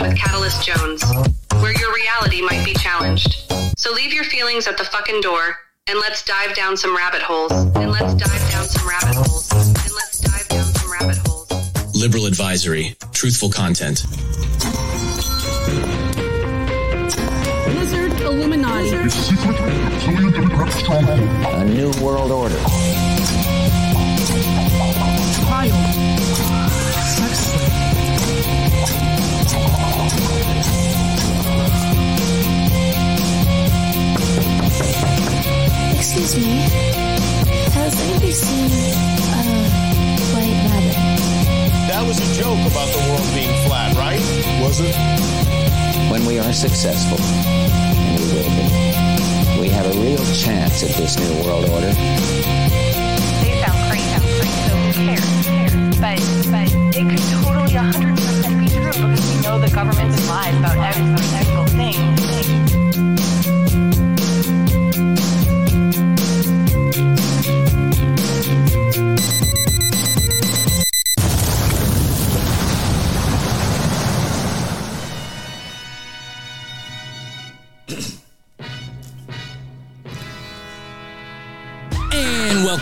podcast with Catalyst Jones, where your reality might be challenged. So leave your feelings at the fucking door and let's dive down some rabbit holes. And let's dive down some rabbit holes. And let's dive down some rabbit holes. Liberal advisory, truthful content. Lizard Illuminati. A secret reptilian democratic stronghold. A new world order. Excuse me. Has anybody seen a white uh, rabbit? That was a joke about the world being flat, right? Was it? When we are successful, and we will be, we have a real chance at this new world order. they sound crazy, sound crazy, so who cares? Cares? But, but it could totally 100% be true because we know the government is lies about every single thing.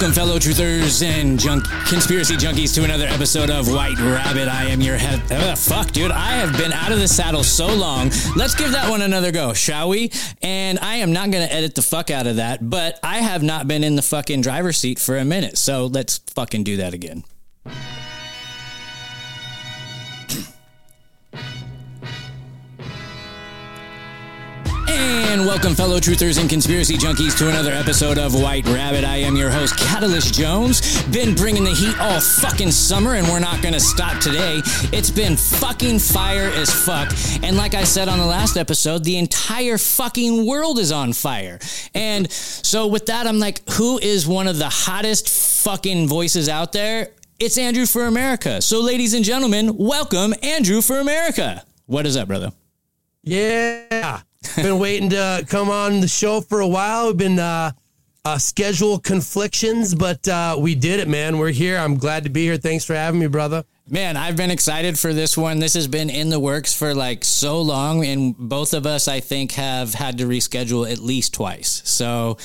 Welcome, fellow truthers and junk conspiracy junkies, to another episode of White Rabbit. I am your head. Ugh, fuck, dude. I have been out of the saddle so long. Let's give that one another go, shall we? And I am not going to edit the fuck out of that, but I have not been in the fucking driver's seat for a minute. So let's fucking do that again. And welcome, fellow truthers and conspiracy junkies, to another episode of White Rabbit. I am your host, Catalyst Jones. Been bringing the heat all fucking summer, and we're not gonna stop today. It's been fucking fire as fuck. And like I said on the last episode, the entire fucking world is on fire. And so with that, I'm like, who is one of the hottest fucking voices out there? It's Andrew for America. So, ladies and gentlemen, welcome Andrew for America. What is up, brother? Yeah. Been waiting to come on the show for a while. We've been uh, uh, schedule conflictions, but uh, we did it, man. We're here. I'm glad to be here. Thanks for having me, brother. Man, I've been excited for this one. This has been in the works for like so long, and both of us, I think, have had to reschedule at least twice. So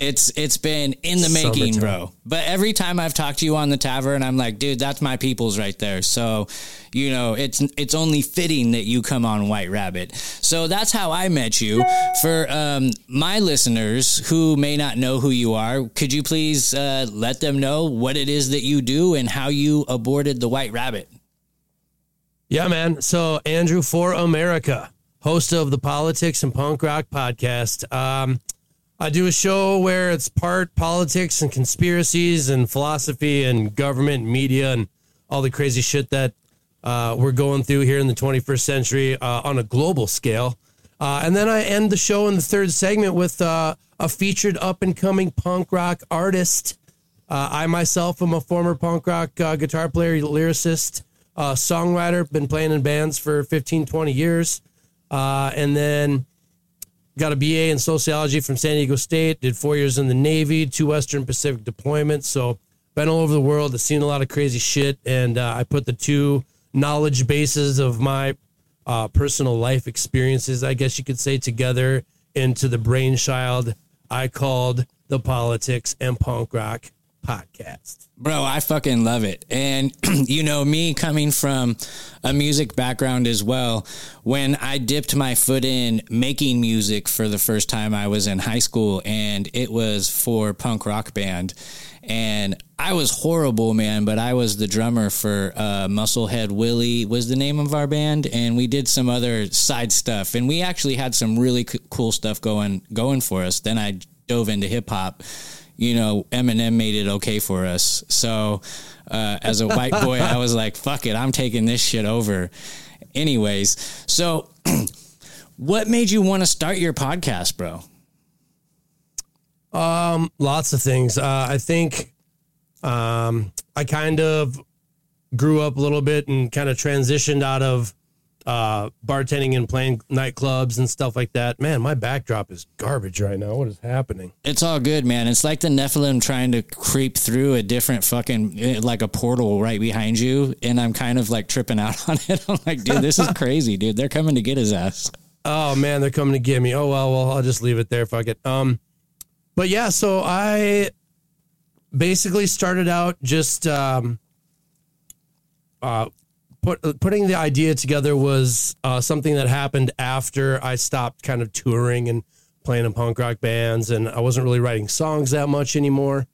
it's it's been in the making, Summertime. bro. But every time I've talked to you on the tavern, I'm like, dude, that's my people's right there. So, you know, it's it's only fitting that you come on White Rabbit. So that's how I met you. For um, my listeners who may not know who you are, could you please uh, let them know what it is that you do and how you aborted the White Rabbit? Yeah, man. So, Andrew for America, host of the Politics and Punk Rock podcast. Um, I do a show where it's part politics and conspiracies and philosophy and government, and media, and all the crazy shit that uh, we're going through here in the 21st century uh, on a global scale. Uh, and then I end the show in the third segment with uh, a featured up and coming punk rock artist. Uh, I myself am a former punk rock uh, guitar player, lyricist, songwriter, been playing in bands for 15, 20 years. And then got a BA in sociology from San Diego State, did four years in the Navy, two Western Pacific deployments. So, been all over the world, I've seen a lot of crazy shit. And uh, I put the two knowledge bases of my uh, personal life experiences, I guess you could say, together into the brainchild I called the Politics and Punk Rock podcast. Bro, I fucking love it. And you know, me coming from a music background as well, when I dipped my foot in making music for the first time, I was in high school and it was for punk rock band. And I was horrible, man, but I was the drummer for uh, Musclehead Willie was the name of our band, and we did some other side stuff, and we actually had some really cool stuff going going for us. Then I dove into hip hop, you know, Eminem made it okay for us. So, uh, as a white boy, I was like, fuck it, I'm taking this shit over. Anyways, so what made you want to start your podcast, bro? Um, lots of things. Uh, I think um, I kind of grew up a little bit and kind of transitioned out of uh, bartending and playing nightclubs and stuff like that. Man, my backdrop is garbage right now. What is happening? It's all good, man. It's like the Nephilim trying to creep through a different fucking eh, like a portal right behind you, and I'm kind of like tripping out on it. I'm like, dude, this is crazy, dude. They're coming to get his ass. Oh man, they're coming to get me. Oh well, well, I'll just leave it there. Fuck it. Um, but yeah, so I basically started out just um, uh, put putting the idea together was uh, something that happened after I stopped kind of touring and playing in punk rock bands, and I wasn't really writing songs that much anymore.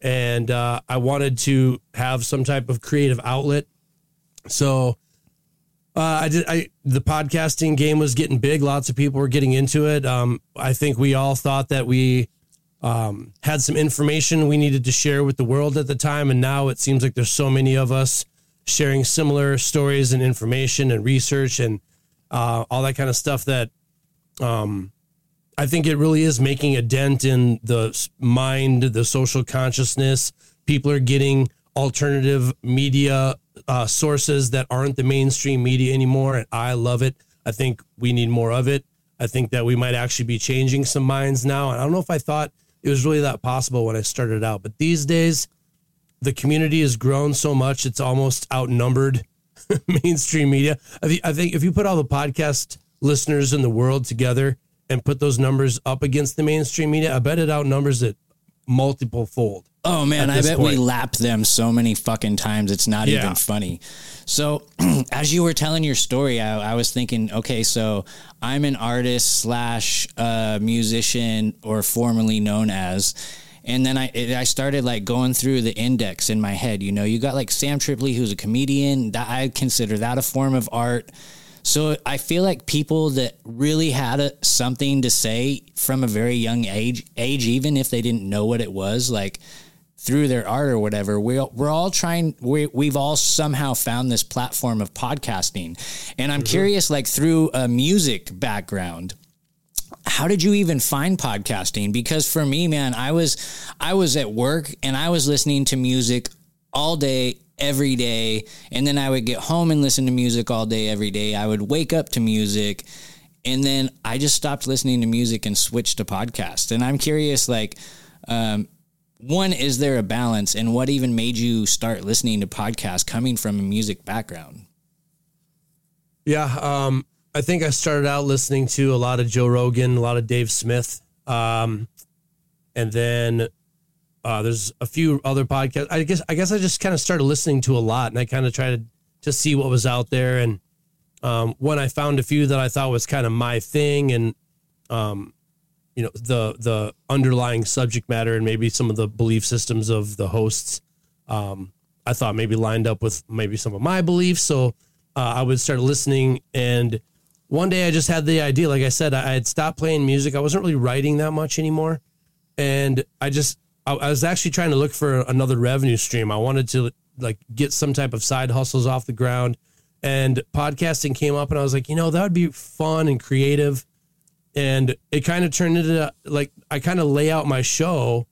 And uh, I wanted to have some type of creative outlet, so uh, I did. I the podcasting game was getting big. Lots of people were getting into it. Um, I think we all thought that we um, had some information we needed to share with the world at the time, and now it seems like there's so many of us sharing similar stories and information and research and uh, all that kind of stuff that um, I think it really is making a dent in the mind, the social consciousness. People are getting alternative media uh, sources that aren't the mainstream media anymore, and I love it. I think we need more of it. I think that we might actually be changing some minds now. And I don't know if I thought it was really that possible when I started out, but these days, the community has grown so much; it's almost outnumbered mainstream media. I thi- I think if you put all the podcast listeners in the world together and put those numbers up against the mainstream media, I bet it outnumbers it multiple fold. Oh man, I bet we point. lapped them so many fucking times. It's not Yeah. even funny. So, as you were telling your story, I, I was thinking, okay, so I'm an artist slash uh, musician, or formerly known as. And then I it, I started like going through the index in my head. You know, you got like Sam Tripoli, who's a comedian. That I consider that a form of art. So I feel like people that really had a, something to say from a very young age, age even if they didn't know what it was, like through their art or whatever, we we're all trying. We we've all somehow found this platform of podcasting, and I'm mm-hmm. curious, like through a music background, how did you even find podcasting? Because for me, man, I was I was at work and I was listening to music all day every day and then I would get home and listen to music all day every day. I would wake up to music and then I just stopped listening to music and switched to podcasts. And I'm curious like um one is there a balance and what even made you start listening to podcasts coming from a music background? Yeah, um, I think I started out listening to a lot of Joe Rogan, a lot of Dave Smith, um, and then uh, there's a few other podcasts. I guess I guess I just kind of started listening to a lot, and I kind of tried to to see what was out there. And um, when I found a few that I thought was kind of my thing, and um, you know the the underlying subject matter and maybe some of the belief systems of the hosts, um, I thought maybe lined up with maybe some of my beliefs. So uh, I would start listening. And one day I just had the idea, like I said, I had stopped playing music. I wasn't really writing that much anymore. And I just, I, I was actually trying to look for another revenue stream. I wanted to like get some type of side hustles off the ground. And podcasting came up and I was like, you know, that would be fun and creative. And it kind of turned into like, I kind of lay out my show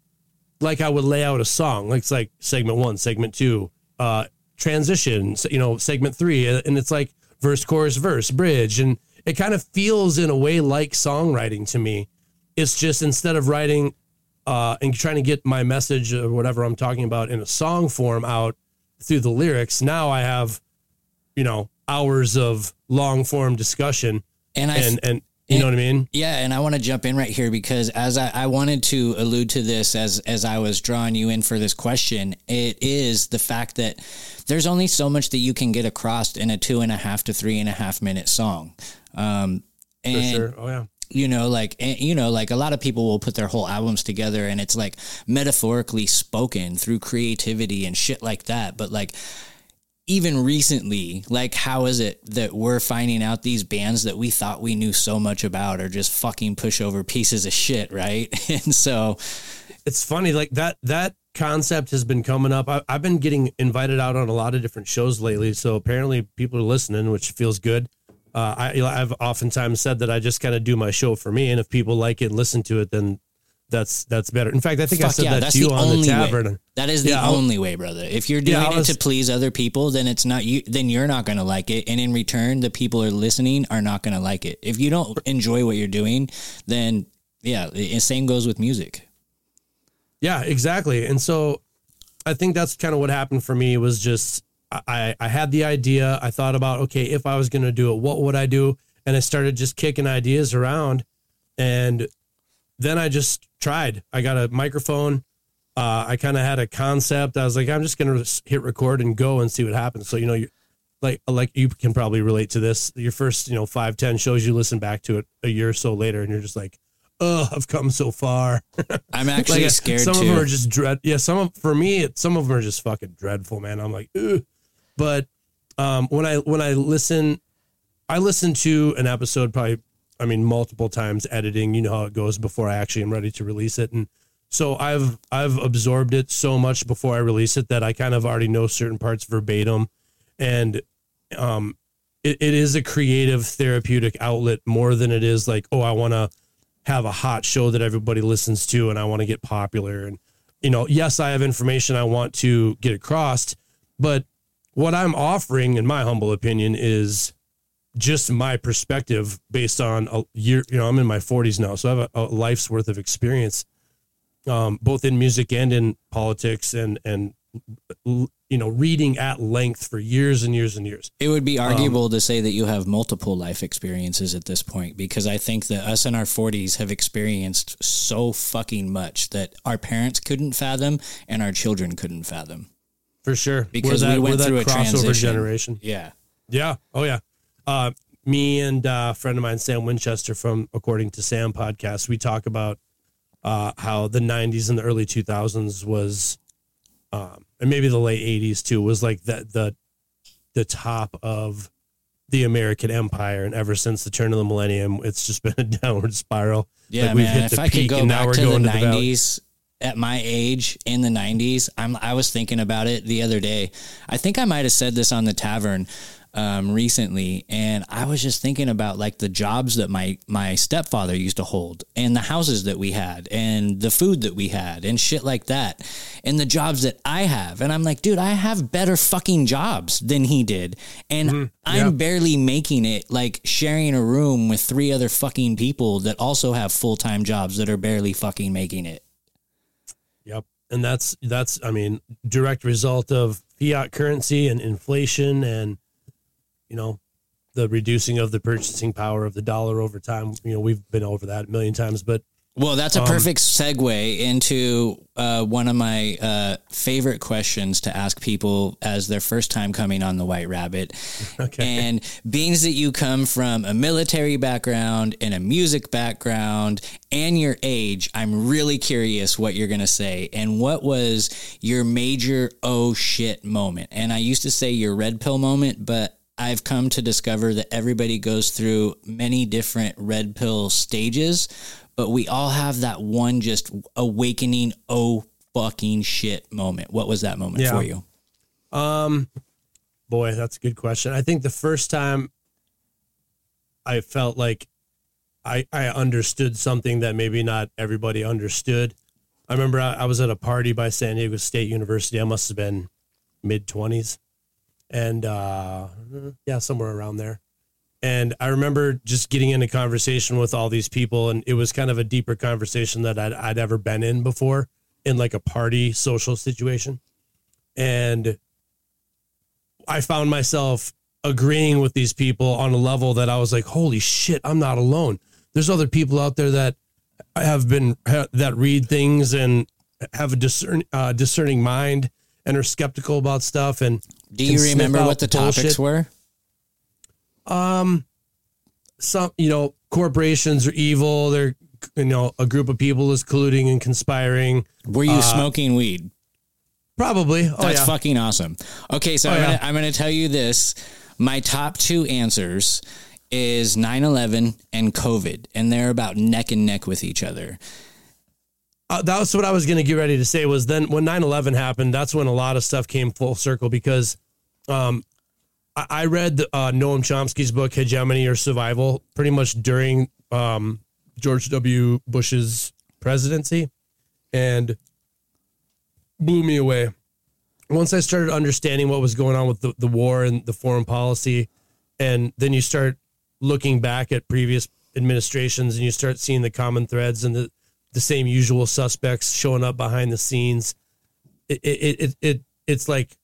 like I would lay out a song. Like it's like segment one, segment two, uh, transition, you know, segment three, and it's like verse, chorus, verse, bridge, and it kind of feels in a way like songwriting to me. It's just instead of writing uh, and trying to get my message or whatever I'm talking about in a song form out through the lyrics, now I have, you know, hours of long form discussion, And I and and you know what I mean. Yeah, and I want to jump in right here because as I, I wanted to allude to this as as I was drawing you in for this question, it is the fact that there's only so much that you can get across in a two and a half to three and a half minute song. Um, For and sure. Oh yeah. you know like and, you know like a lot of people will put their whole albums together and it's like metaphorically spoken through creativity and shit like that but like even recently like how is it that we're finding out these bands that we thought we knew so much about are just fucking pushover pieces of shit right? And so it's funny like that that concept has been coming up. I, i've been getting invited out on a lot of different shows lately so apparently people are listening which feels good. Uh, I, i've oftentimes said that i just kind of do my show for me and if people like it and listen to it then that's that's better. In fact, I think I said yeah, that that's to you the on only the tavern. way. That is the Yeah, only way, brother. If you're doing Yeah, I it to please other people, then it's not you. Then you're not going to like it, and in return, the people are listening are not going to like it. If you don't enjoy what you're doing, then yeah, the same goes with music. Yeah, exactly. And so I think that's kind of what happened for me was just I, I had the idea. I thought about, okay, if I was going to do it, what would I do? And I started just kicking ideas around. And then I just tried. I got a microphone. Uh, I kind of had a concept. I was like, I'm just going to hit record and go and see what happens. So, you know, you like, like you can probably relate to this. Your first, you know, five, 10 shows, you listen back to it a year or so later and you're just like, oh, I've come so far. I'm actually Like, scared Some too. of them are just dread. Yeah, some of for me, it, some of them are just fucking dreadful, man. I'm like, Ugh. but um, when I when I listen, I listen to an episode probably, I mean, multiple times editing. You know how it goes before I actually am ready to release it, and so I've I've absorbed it so much before I release it that I kind of already know certain parts verbatim, and um, it, it is a creative therapeutic outlet more than it is like, oh, I want to have a hot show that everybody listens to and I want to get popular. And, you know, yes, I have information I want to get across, but what I'm offering, in my humble opinion, is just my perspective based on a year. You know, I'm in my 40s now, so I have a, a life's worth of experience, um, both in music and in politics, and and you know, reading at length for years and years and years. It would be Um, arguable to say that you have multiple life experiences at this point because I think that us in our 40s have experienced so fucking much that our parents couldn't fathom and our children couldn't fathom. For sure, Because We're we went through a crossover transition. generation. Yeah. Yeah. Oh yeah. Uh, me and uh, a friend of mine, Sam Winchester from According to Sam podcast, we talk about uh, how the '90s and the early 2000s was, um, and maybe the late '80s too, was like the the the top of the American empire, and ever since the turn of the millennium, it's just been a downward spiral. Yeah, Like, we've man. hit If I could go and now back to the going to the '90s at my age in the '90s, I'm. I was thinking about it the other day. I think I might have said this on the tavern um, recently, and I was just thinking about like the jobs that my my stepfather used to hold, and the houses that we had, and the food that we had, and shit like that, and the jobs that I have, and I'm like, dude, I have better fucking jobs than he did, and I'm Mm-hmm. yeah. barely making it like sharing a room with three other fucking people that also have full time jobs that are barely fucking making it. Yep. And that's that's I mean, direct result of fiat currency and inflation and you know, the reducing of the purchasing power of the dollar over time. You know, we've been over that a million times, but Well, that's a Um, perfect segue into uh, one of my uh, favorite questions to ask people as their first time coming on the White Rabbit. Okay. And being that you come from a military background and a music background and your age, I'm really curious what you're going to say. And what was your major oh shit moment? And I used to say your red pill moment, but I've come to discover that everybody goes through many different red pill stages, but we all have that one just awakening, oh fucking shit moment. What was that moment Yeah. for you? Um, boy, that's a good question. I think the first time I felt like I I understood something that maybe not everybody understood. I remember I, I was at a party by San Diego State University. I must have been mid twenties, and uh, yeah, somewhere around there. And I remember just getting into conversation with all these people, and it was kind of a deeper conversation that I'd, I'd ever been in before in like a party social situation. And I found myself agreeing with these people on a level that I was like, holy shit, I'm not alone. There's other people out there that have been, that read things and have a discern, uh, discerning mind and are skeptical about stuff. And Do you remember what the topics were? Um, some you know corporations are evil. They're you know a group of people is colluding and conspiring. Were you Uh, smoking weed? Probably. Oh That's yeah. fucking awesome. Okay, so Oh, I'm, yeah. gonna, I'm gonna tell you this. My top two answers is 9/11 and COVID, and they're about neck and neck with each other. Uh, that's what I was going to get ready to say was then when 9-11 happened, that's when a lot of stuff came full circle because um, I, I read the, uh, Noam Chomsky's book, Hegemony or Survival, pretty much during um, George W. Bush's presidency, and blew me away. Once I started understanding what was going on with the, the war and the foreign policy, and then you start looking back at previous administrations and you start seeing the common threads and the, the same usual suspects showing up behind the scenes. It it it, it it's like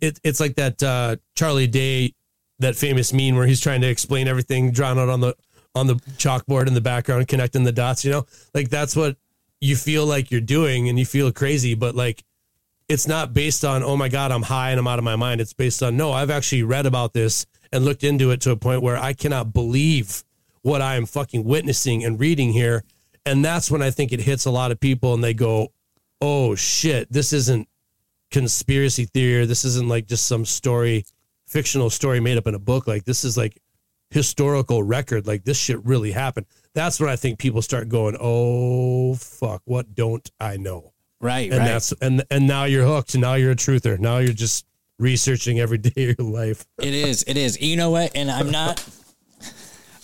it, it's like that uh, Charlie Day, that famous meme where he's trying to explain everything drawn out on the on the chalkboard in the background, connecting the dots. You know, like that's what you feel like you're doing, and you feel crazy, but like it's not based on oh my god I'm high and I'm out of my mind. It's based on no, I've actually read about this and looked into it to a point where I cannot believe what I am fucking witnessing and reading here. And that's when I think it hits a lot of people and they go, oh shit, this isn't conspiracy theory. This isn't like just some story, fictional story made up in a book. Like this is like historical record. Like this shit really happened. That's when I think people start going, oh fuck, what don't I know? Right, and right. that's and and now you're hooked. Now you're a truther. Now you're just researching every day of your life. It is. It is. You know what? And I'm not.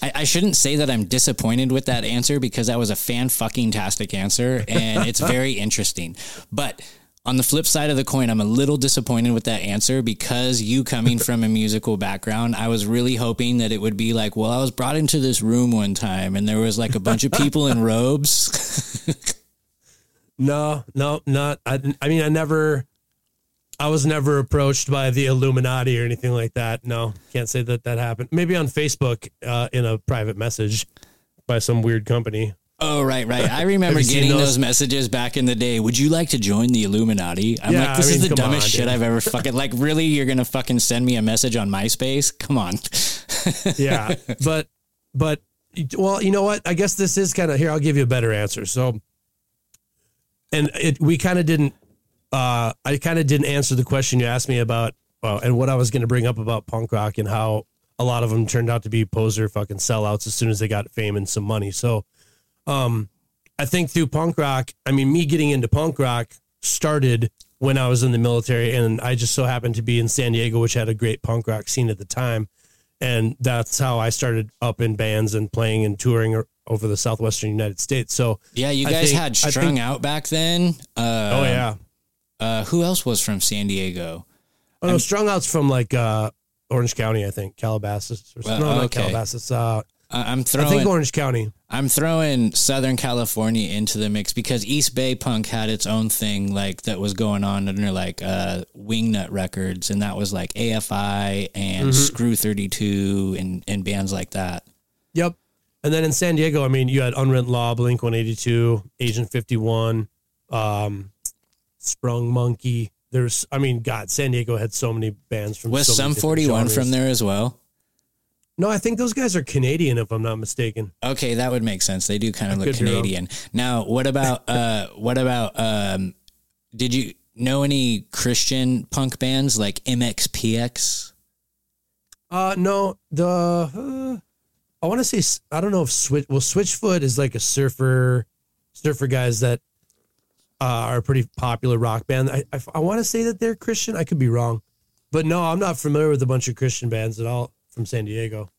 I, I shouldn't say that I'm disappointed with that answer because that was a fan fucking tastic answer and it's very interesting. But on the flip side of the coin, I'm a little disappointed with that answer because you coming from a musical background, I was really hoping that it would be like, well, I was brought into this room one time and there was like a bunch of people in robes. No, no, not. I, I mean, I never, I was never approached by the Illuminati or anything like that. No, can't say that that happened. Maybe on Facebook uh, in a private message by some weird company. Oh right, right. I remember Have you seen getting those? those? messages back in the day. Would you like to join the Illuminati? I'm Yeah, like, this I mean, is the dumbest on, shit dude. I've ever fucking like. Really, you're gonna fucking send me a message on MySpace? Come on. Yeah, but but well, you know what? I guess this is kind of here. I'll give you a better answer. So, and it we kind of didn't. Uh, I kind of didn't answer the question you asked me about, uh, and what I was going to bring up about punk rock and how a lot of them turned out to be poser fucking sellouts as soon as they got fame and some money. So, um, I think through punk rock, I mean, me getting into punk rock started when I was in the military, and I just so happened to be in San Diego, which had a great punk rock scene at the time, and that's how I started up in bands and playing and touring over the southwestern United States. So Yeah, you guys think- had strung think- out back then. Uh, Oh yeah, Uh, who else was from San Diego? oh no, strung out's from like uh, Orange County, I think Calabasas or Uh, no, not okay. Calabasas. Uh, I'm I think Orange County. I'm throwing Southern California into the mix because East Bay punk had its own thing like that was going on under like uh, Wingnut Records, and that was like AFI and Mhm. Screw Thirty Two and and bands like that. Yep. And then in San Diego, I mean, you had Unwritten Law, Blink 182, Agent 51, um, Sprung Monkey. There's, I mean, God, San Diego had so many bands from. Was Sum Forty One genres. from there as well? No, I think those guys are Canadian, if I'm not mistaken. Okay, that would make sense. They do kind of I look. Canadian. Now, what about uh what about um did you know any Christian punk bands like MXPX? Uh, no, the uh, I want to say I don't know if Switch. Well, Switchfoot is like a surfer, surfer guys that uh, are a pretty popular rock band. I I, want to say that they're Christian. I could be wrong, but no, I'm not familiar with a bunch of Christian bands at all from San Diego,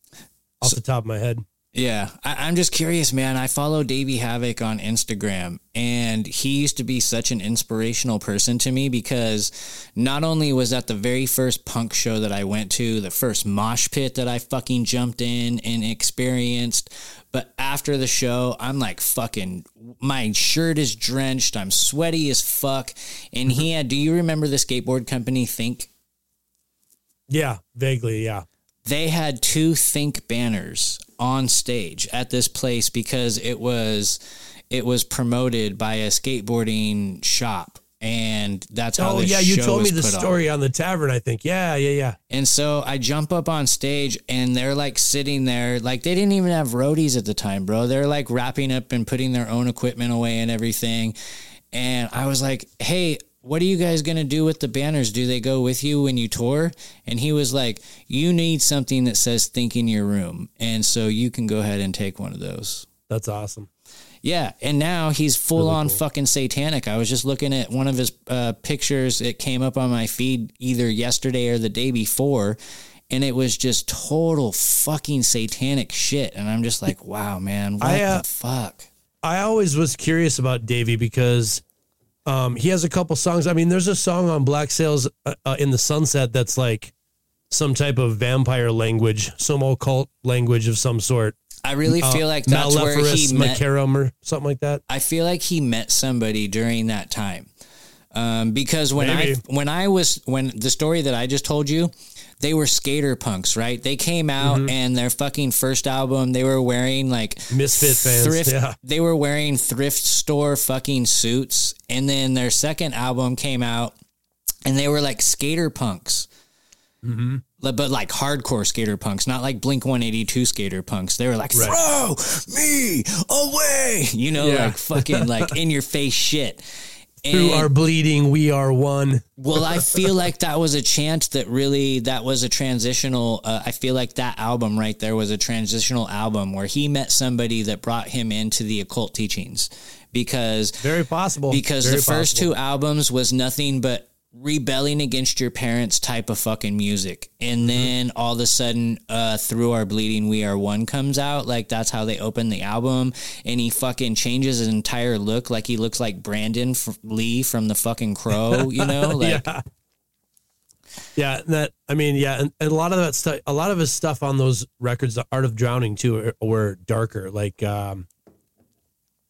off the top of my head. Yeah, I, I'm just curious, man. I follow Davey Havok on Instagram, and he used to be such an inspirational person to me because not only was that the very first punk show that I went to, the first mosh pit that I fucking jumped in and experienced, but after the show, I'm like fucking, my shirt is drenched, I'm sweaty as fuck. And he had, do you remember the skateboard company Think? Yeah, vaguely. Yeah. They had two think banners on stage at this place because it was it was promoted by a skateboarding shop and that's how Oh yeah, you told me the put on. story on the tavern. I think. Yeah, yeah, yeah. And so I jump up on stage and they're like sitting there, like they didn't even have roadies at the time, bro. They're like wrapping up and putting their own equipment away and everything. And I was like, hey, what are you guys going to do with the banners? Do they go with you when you tour? And he was like, you need something that says think in your room. And so you can go ahead and take one of those. That's awesome. Yeah, and now he's full on fucking satanic. I was just looking at one of his uh, pictures. It came up on my feed either yesterday or the day before, and it was just total fucking satanic shit. And I'm just like, wow, man, what I, uh, the fuck? I always was curious about Davey because um, he has a couple songs. I mean, there's a song on Black Sails uh, uh, in the Sunset that's like some type of vampire language, some occult language of some sort. I really feel like that's where he met. Macarum or something like that. I feel like he met somebody during that time. Um, because when Maybe. I when I was when the story that I just told you, they were skater punks, right? They came out Mm-hmm. and their fucking first album, they were wearing like Misfit fans, thrift. yeah. They were wearing thrift store fucking suits, and then their second album came out, and they were like skater punks. Mm-hmm. But like hardcore skater punks, not like Blink 182 skater punks. They were like, throw me away. You know, Yeah. like fucking like in your face shit. Through And- our bleeding, we are one. well, I feel like that was a chant that really that was a transitional. Uh, I feel like that album right there was a transitional album where he met somebody that brought him into the occult teachings because Very possible. because Very the first possible. two albums was nothing but rebelling against your parents type of fucking music Mm-hmm. and then all of a sudden uh through our bleeding we are one comes out like that's how they open the album and he fucking changes his entire look like he looks like brandon F- lee from the fucking crow you know like yeah. Yeah, that I mean, yeah, and, and a lot of that stuff, a lot of his stuff on those records, the Art of Drowning too, were, were darker. Like, um,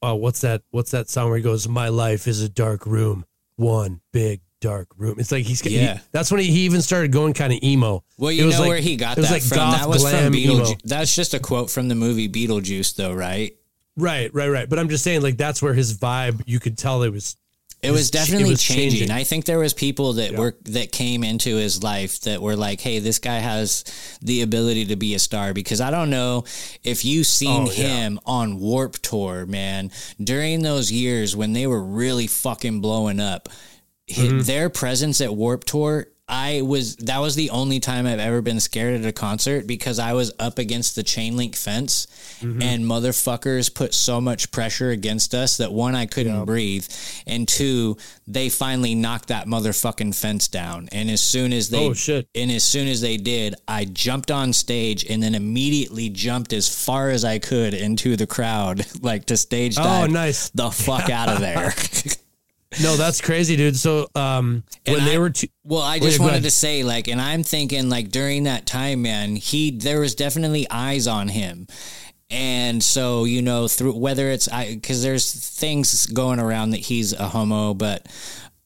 oh, what's that? What's that song where he goes, "My life is a dark room, one big dark room." It's like he's Yeah. he- that's when he, he even started going kind of emo. Well, It you was know like- where he got that like from. goth That was from. Beetlejuice. That's just a quote from the movie Beetlejuice, though, right? Right, right, right. But I'm just saying, like that's where his vibe. You could tell it was. It was ch- it definitely was changing. changing. I think there was people that were that came into his life that were like, "Hey, this guy has the ability to be a star." Because I don't know if you seen Oh, yeah. him on Warp Tour, man. During those years when they were really fucking blowing up, Mm-hmm. their presence at Warp Tour. I was that was the only time I've ever been scared at a concert because I was up against the chain link fence Mm-hmm. and motherfuckers put so much pressure against us that one I couldn't breathe and two they finally knocked that motherfucking fence down and as soon as they Oh, shit. and as soon as they did I jumped on stage and then immediately jumped as far as I could into the crowd like to stage dive Oh, nice. the fuck out of there. No, that's crazy, dude. So, um, And when they I- were, two, Well, I Oh, just yeah, wanted ahead. to say, like, and I'm thinking, like, during that time, man, he there was definitely eyes on him, and so you know, through whether it's I, because there's things going around that he's a homo, but,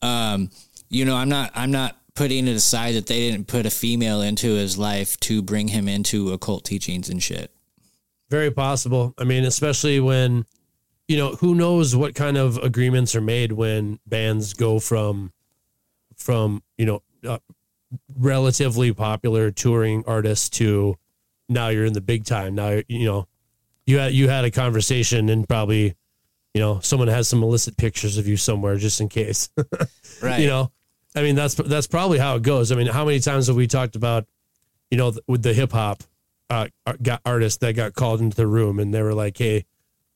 um, you know, I'm not, I'm not putting it aside that they didn't put a female into his life to bring him into occult teachings and shit. Very possible. I mean, especially when, you know, who knows what kind of agreements are made when bands go from, from you know, uh, relatively popular touring artists to now you're in the big time. Now you know, you had you had a conversation and probably, you know, someone has some illicit pictures of you somewhere just in case. Right. you know, I mean that's that's probably how it goes. I mean, how many times have we talked about, you know, with the hip hop uh, got artists that got called into the room and they were like, "Hey,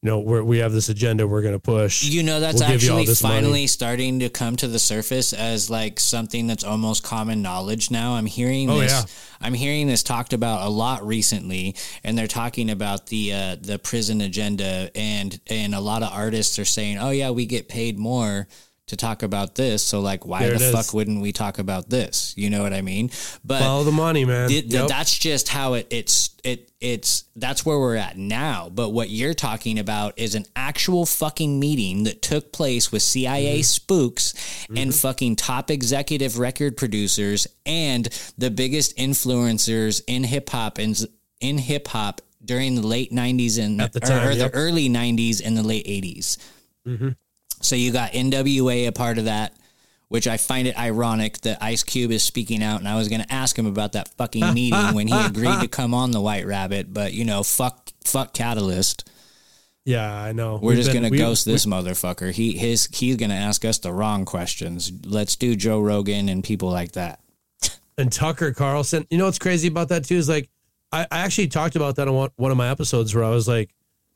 you know, we're, we have this agenda we're going to push." You know, that's We'll give you all actually this money." finally starting to come to the surface as like something that's almost common knowledge now. I'm hearing Oh, this. yeah. I'm hearing this talked about a lot recently, and they're talking about the uh, the prison agenda, and and a lot of artists are saying, "Oh yeah, we get paid more." To talk about this, so like, why There the is. fuck wouldn't we talk about this? You know what I mean? But Follow the money, man. Yep. That's just how it it's it it's that's where we're at now. But what you're talking about is an actual fucking meeting that took place with CIA Mm-hmm. spooks and fucking top executive record producers and the biggest influencers in hip hop and in hip hop during the late 90s and At the or- time, or, yep. the early 90s and the late 80s. Mhm. So you got NWA a part of that, which I find it ironic that Ice Cube is speaking out. And I was going to ask him about that fucking meeting when he agreed to come on the White Rabbit, but you know, fuck, fuck Catalyst. Yeah, I know. We're We've just been- gonna we- ghost this motherfucker. He his he's gonna ask us the wrong questions. Let's do Joe Rogan and people like that. and Tucker Carlson. You know what's crazy about that too is like I, I actually talked about that on one, one of my episodes where I was like,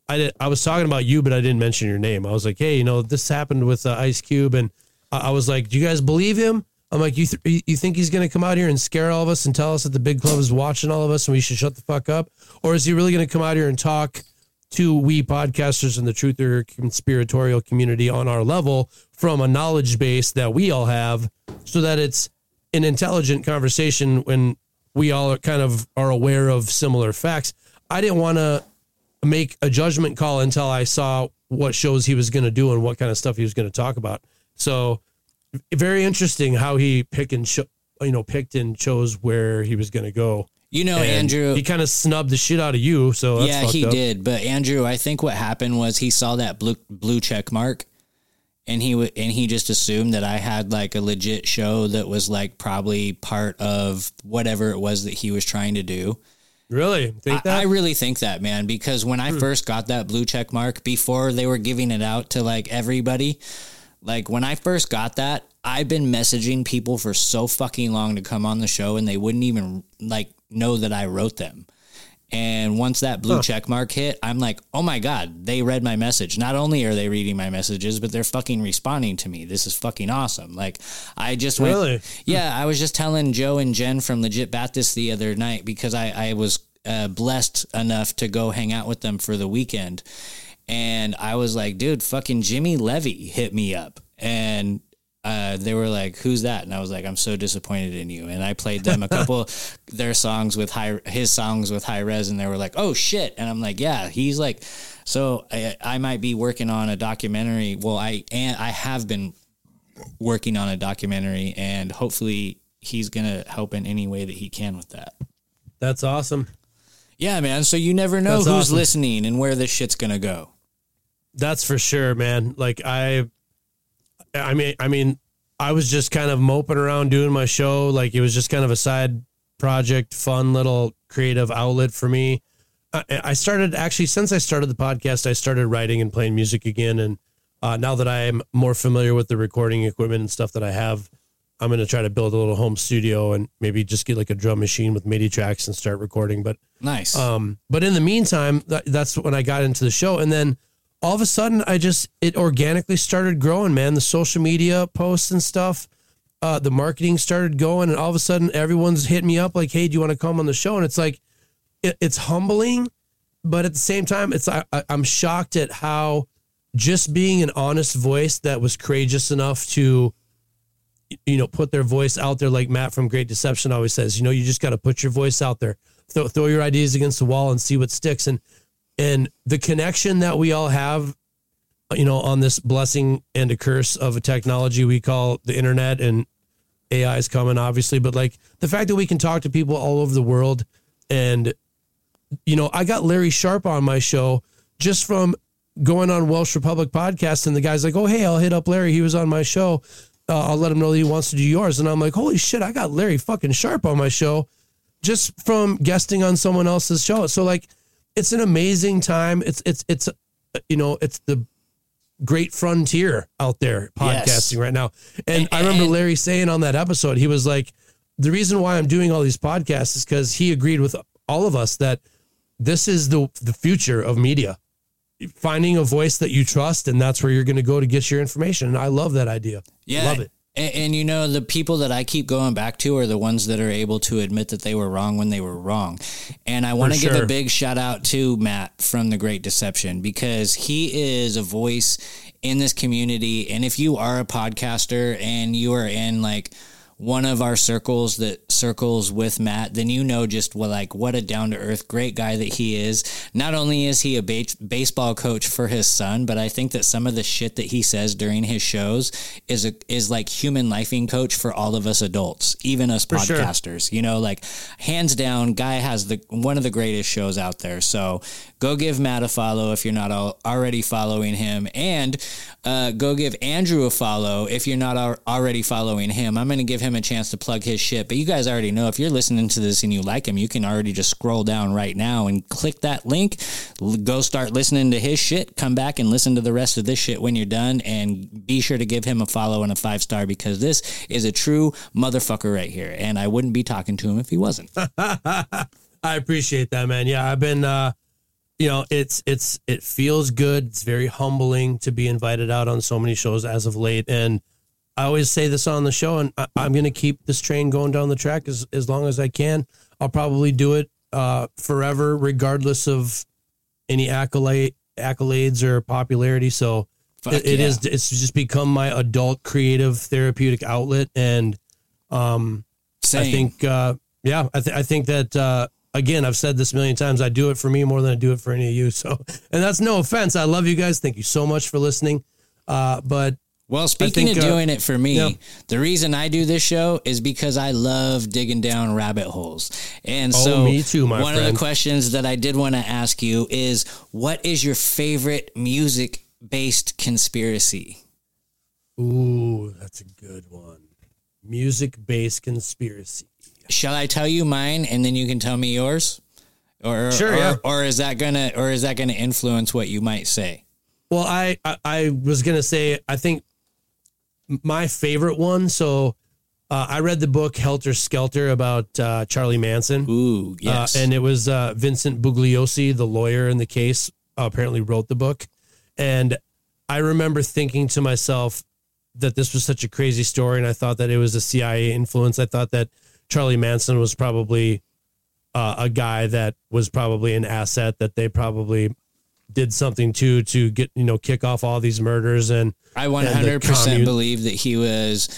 I did I was talking about you, but I didn't mention your name. I was like, hey, you know, this happened with uh, Ice Cube, and I, I was like, do you guys believe him? I'm like, you th- you think he's gonna come out here and scare all of us and tell us that the big club is watching all of us and we should shut the fuck up, or is he really gonna come out here and talk to we podcasters in the truther conspiratorial community on our level from a knowledge base that we all have so that it's an intelligent conversation when we all are kind of are aware of similar facts. I didn't want to make a judgment call until I saw what shows he was going to do and what kind of stuff he was going to talk about. So very interesting how he pick and cho- you know picked and chose where he was going to go. You know, And Andrew. he kind of snubbed the shit out of you. So that's yeah, he up. did. But Andrew, I think what happened was he saw that blue blue check mark, and he w- and he just assumed that I had like a legit show that was like probably part of whatever it was that he was trying to do. Really think I, that? I really think that, man, because when I Hmm. first got that blue check mark before they were giving it out to like everybody, like when I first got that, I've been messaging people for so fucking long to come on the show and they wouldn't even like know that I wrote them. And once that blue Huh. check mark hit, I'm like, oh my God, they read my message. Not only are they reading my messages, but they're fucking responding to me. This is fucking awesome. Like, I just went, Really? yeah, I was just telling Joe and Jen from Legit Baptist the other night because I, I was uh, blessed enough to go hang out with them for the weekend. And I was like, dude, fucking Jimmy Levy hit me up. And uh, they were like, "Who's that?" And I was like, "I'm so disappointed in you." And I played them a couple their songs with high his songs with Hi-Rez, and they were like, "Oh shit!" And I'm like, "Yeah, he's like." So I, I might be working on a documentary. Well, I and I have been working on a documentary, and hopefully he's gonna help in any way that he can with that. That's awesome. Yeah, man. So you never know That's who's awesome. listening and where this shit's gonna go. That's for sure, man. Like I, I mean, I mean, I was just kind of moping around doing my show. Like it was just kind of a side project, fun little creative outlet for me. I, I started actually since I started the podcast, I started writing and playing music again. And uh, now that I am more familiar with the recording equipment and stuff that I have, I'm going to try to build a little home studio and maybe just get like a drum machine with MIDI tracks and start recording. But Nice. um, but in the meantime, that, that's when I got into the show, and then all of a sudden, I just it organically started growing. Man, the social media posts and stuff, uh, the marketing started going, and all of a sudden, everyone's hitting me up like, "Hey, do you want to come on the show?" And it's like, it, it's humbling, but at the same time, it's I, I, I'm shocked at how just being an honest voice that was courageous enough to you know, put their voice out there, like Matt from Great Deception always says. You know, you just got to put your voice out there, throw, throw your ideas against the wall, and see what sticks. And and the connection that we all have, you know, on this blessing and a curse of a technology we call the internet, and AI is coming, obviously, but like the fact that we can talk to people all over the world, and you know, I got Larry Sharpe on my show just from going on Welsh Republic podcast, and the guy's like, "Oh, hey, I'll hit up Larry. He was on my show." uh, I'll let him know that he wants to do yours. And I'm like, holy shit, I got Larry fucking Sharpe on my show just from guesting on someone else's show. So like, it's an amazing time. It's it's it's you know it's the great frontier out there podcasting Yes. right now. And, And- I remember Larry saying on that episode, he was like, the reason why I'm doing all these podcasts is because he agreed with all of us that this is the the future of media. Finding a voice that you trust, and that's where you're going to go to get your information. And I love that idea. Yeah. love it. And, and you know, the people that I keep going back to are the ones that are able to admit that they were wrong when they were wrong. And I want to For give a big shout out to Matt from The Great Deception because he is a voice in this community. And if you are a podcaster and you are in like, one of our circles that circles with Matt, then you know just what like what a down to earth great guy that he is. Not only is he a ba- baseball coach for his son, but I think that some of the shit that he says during his shows is a is like human lifing coach for all of us adults, even us For sure. podcasters. You know, like hands down, guy has the one of the greatest shows out there. So go give Matt a follow if you're not al- already following him, and uh, go give Andrew a follow if you're not al- already following him. I'm going to give him a chance to plug his shit, but you guys already know if you're listening to this and you like him, you can already just scroll down right now and click that link. Go start listening to his shit. Come back and listen to the rest of this shit when you're done, and be sure to give him a follow and a five star because this is a true motherfucker right here, and I wouldn't be talking to him if he wasn't. I appreciate that, man. Yeah, I've been, uh, you know, it's it's it feels good. It's very humbling to be invited out on so many shows as of late, and I always say this on the show, and I, I'm going to keep this train going down the track as as long as I can. I'll probably do it uh, forever, regardless of any accolade accolades or popularity. So Fuck it, it yeah. is it's just become my adult creative therapeutic outlet and um I think uh yeah, I, th- I think that uh again, I've said this a million times. I do it for me more than I do it for any of you. So, and that's no offense. I love you guys. Thank you so much for listening. Uh, but Well, speaking think, of uh, doing it for me, yeah. the reason I do this show is because I love digging down rabbit holes. And Oh, so, me too, my one of the questions that I did want to ask you is what is your favorite music based conspiracy? ooh, that's a good one. Music based conspiracy. Shall I tell you mine and then you can tell me yours? Or, Sure, or, yeah. or is that gonna or is that gonna influence what you might say? Well, I, I I was gonna say I think my favorite one. So uh, I read the book Helter Skelter about uh, Charlie Manson. Ooh, yes. Uh, and it was uh, Vincent Bugliosi, the lawyer in the case, uh, apparently wrote the book. And I remember thinking to myself that this was such a crazy story, and I thought that it was a CIA influence. I thought that Charlie Manson was probably uh, a guy that was probably an asset that they probably did something to to get you know kick off all these murders and I and the 100% commun- believe that he was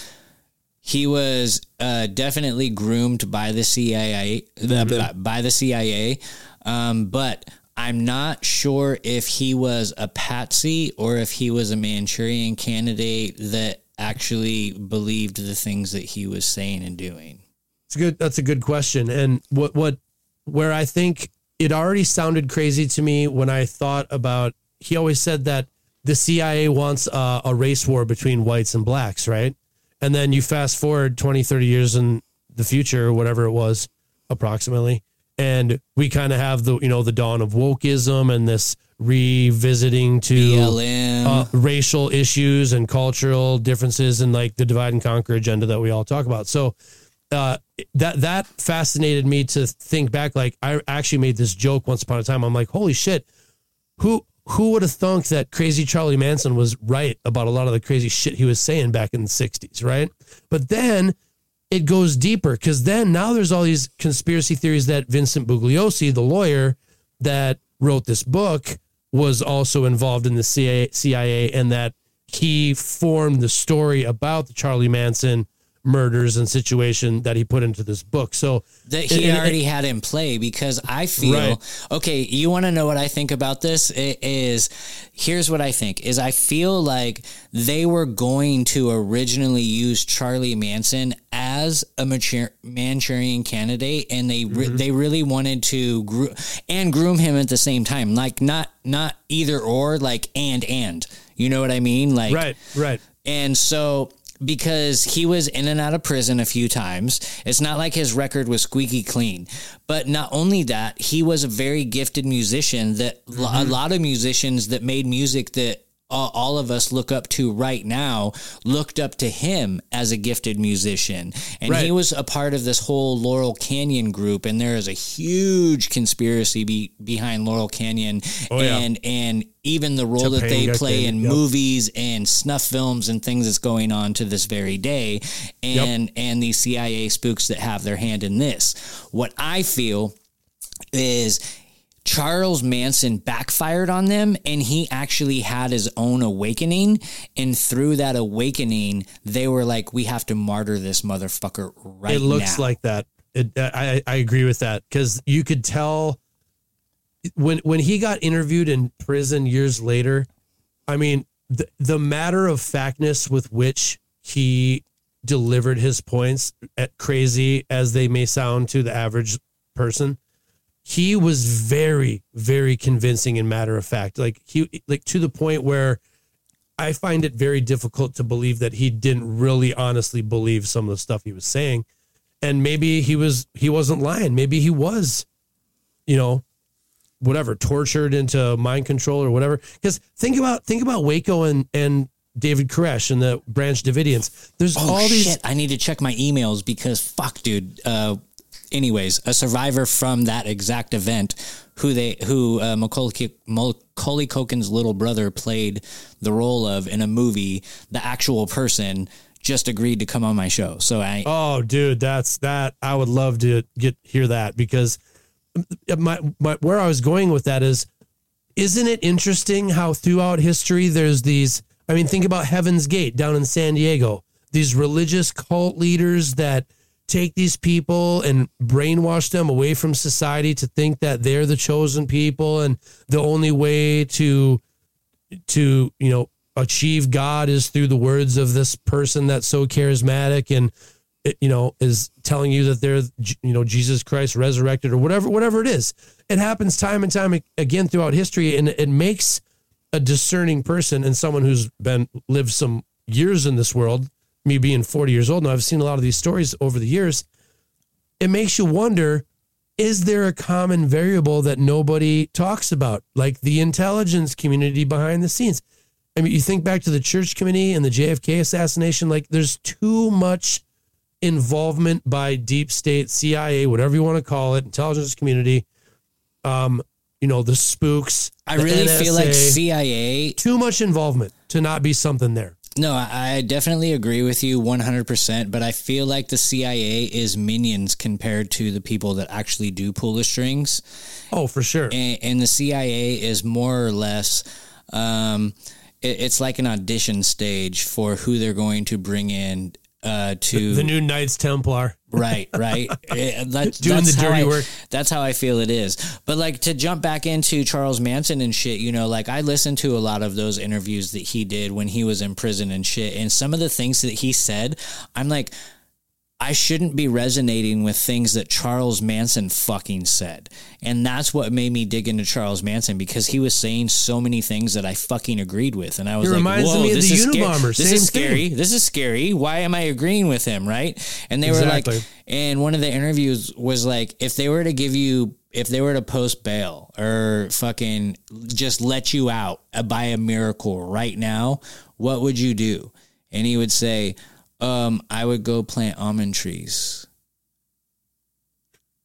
he was uh, definitely groomed by the CIA Mm-hmm. by the CIA um, but I'm not sure if he was a patsy or if he was a Manchurian candidate that actually believed the things that he was saying and doing. It's good. That's a good question. And what what where I think it already sounded crazy to me when I thought about. He always said that the CIA wants uh, a race war between whites and blacks, right? And then you fast forward 20, 30 years in the future, or whatever it was, approximately, and we kind of have the you know the dawn of wokeism and this revisiting to uh, racial issues and cultural differences and like the divide and conquer agenda that we all talk about. So uh, that that fascinated me to think back. Like I actually made this joke once upon a time. I'm like, holy shit, who who would have thunk that crazy Charlie Manson was right about a lot of the crazy shit he was saying back in the 60s, right? But then it goes deeper because then now there's all these conspiracy theories that Vincent Bugliosi, the lawyer that wrote this book, was also involved in the CIA, CIA and that he formed the story about the Charlie Manson murders and situation that he put into this book. So that he and- already had in play because I feel Right. okay. You want to know what I think about this? It is here's what I think is I feel like they were going to originally use Charlie Manson as a mature Manchurian candidate, and they re- Mm-hmm. they really wanted to gro- and groom him at the same time, like not not either or, like and and. You know what I mean? Like right, right. and so because he was in and out of prison a few times, it's not like his record was squeaky clean. But not only that, he was a very gifted musician that lo- a mm-hmm. lot of musicians that made music that all all of us look up to right now looked up to him as a gifted musician. And he was a part of this whole Laurel Canyon group and there is a huge conspiracy be, behind Laurel Canyon Oh, yeah. and and even the role that they play in yep. movies and snuff films and things that's going on to this very day. And and these CIA spooks that have their hand in this. What I feel is Charles Manson backfired on them and he actually had his own awakening and through that awakening they were like we have to martyr this motherfucker right it looks now. like that. It, uh, I I agree with that because you could tell when when he got interviewed in prison years later. I mean, the the matter of factness with which he delivered his points, at crazy as they may sound to the average person, he was very very convincing and matter of fact. Like he like to the point where. I find it very difficult to believe that he didn't really honestly believe some of the stuff he was saying and maybe he was he wasn't lying maybe he was you know whatever tortured into mind control or whatever because think about think about waco and and david koresh and the branch davidians there's Oh all these shit! I need to check my emails because fuck, dude. Uh, anyways, a survivor from that exact event, who they who uh, Macaulay, Culkin's little brother played the role of in a movie, the actual person just agreed to come on my show. So I oh dude that's that i would love to get hear that because my, my where i was going with that is isn't it interesting how throughout history there's these I mean think about Heaven's Gate down in San Diego. These religious cult leaders that take these people and brainwash them away from society to think that they're the chosen people and the only way to to you know achieve God is through the words of this person that's so charismatic and you know is telling you that they're you know Jesus Christ resurrected or whatever whatever it is. It happens time and time again throughout history and it makes a discerning person and someone who's been lived some years in this world me being 40 years old. Now I've seen a lot of these stories over the years. It makes you wonder is there a common variable that nobody talks about? Like the intelligence community behind the scenes. I mean you think back to the church committee and the JFK assassination like there's too much involvement by deep state CIA whatever you want to call it intelligence community um you know the spooks I the really feel like NSA. CIA too much involvement to not be something there No, I definitely agree with you 100%, but I feel like the CIA is minions compared to the people that actually do pull the strings. oh for sure And, and the CIA is more or less, um, it, it's like an audition stage for who they're going to bring in uh, to the new Knights Templar Right, right. Eh, that- Doing that's the dirty I- work. That's how I feel it is. But like to jump back into Charles Manson and shit, you know, like I listened to a lot of those interviews that he did when he was in prison and shit. And some of the things that he said, I'm like, I shouldn't be resonating with things that Charles Manson fucking said. And that's what made me dig into Charles Manson because he was saying so many things that I fucking agreed with. And I was He like, whoa, this is scary. This is scary. thing. This is scary. Why am I agreeing with him? Right. And they were like, and one of the interviews was like, if they were to give you, if they were to post bail or fucking just let you out by a miracle right now, what would you do? And he would say, um, I would go plant almond trees.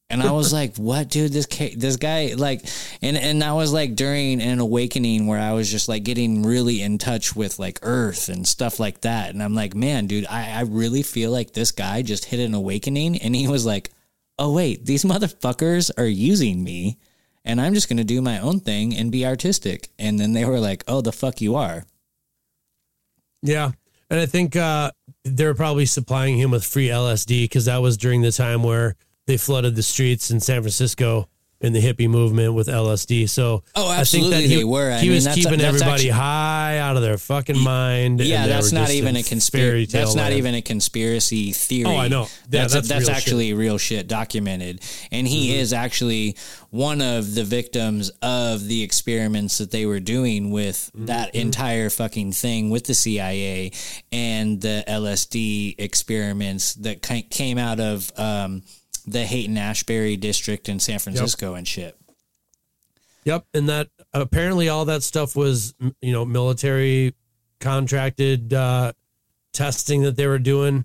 And I was like, "What, dude? This ca- this guy like," and and that was like during an awakening where I was just like getting really in touch with like Earth and stuff like that. And I'm like, "Man, dude, I I really feel like this guy just hit an awakening." And he was like, "Oh wait, these motherfuckers are using me, and I'm just gonna do my own thing and be artistic." And then they were like, "Oh, the fuck you are." Yeah. And I think uh, they were probably supplying him with free LSD because that was during the time where they flooded the streets in San Francisco in the hippie movement with LSD. So Oh, I think that absolutely he, they were. I he mean, was that's- keeping that's everybody actually- high out of their fucking mind. Yeah, that's not even a conspiracy. That's not land. even a conspiracy theory. Oh, I know. Yeah, that's that's that's, real shit. actually real shit documented, and he Mm-hmm. is actually one of the victims of the experiments that they were doing with Mm-hmm. that entire fucking thing with the CIA and the LSD experiments that came out of um, the Haight Ashbury district in San Francisco and shit. Yep, and that apparently all that stuff was you know military contracted uh, testing that they were doing.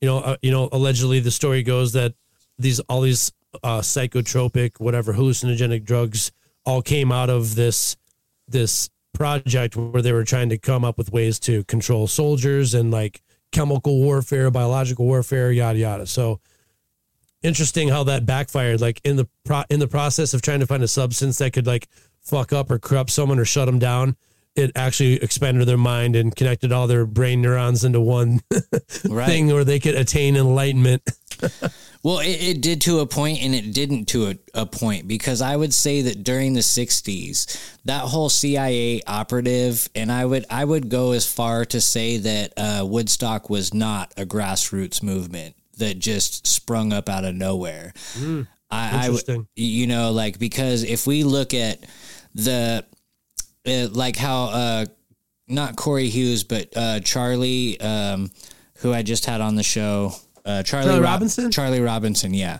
You know, uh, you know, allegedly the story goes that these all these uh, psychotropic, whatever hallucinogenic drugs all came out of this this project where they were trying to come up with ways to control soldiers and like chemical warfare, biological warfare, yada yada. So interesting how that backfired. Like in the pro- in the process of trying to find a substance that could like fuck up or corrupt someone or shut them down, it actually expanded their mind and connected all their brain neurons into one Right. thing where they could attain enlightenment. Well, it, it did to a point and it didn't to a, a point because I would say that during the 60s, that whole CIA operative, and I would I would go as far to say that uh, Woodstock was not a grassroots movement that just sprung up out of nowhere. I, I Interesting. you know, like because if we look at the uh, like how uh, not Corey Hughes, but uh, Charlie, um, who I just had on the show, uh, Charlie, Charlie Rob- Robinson? Charlie Robinson, yeah.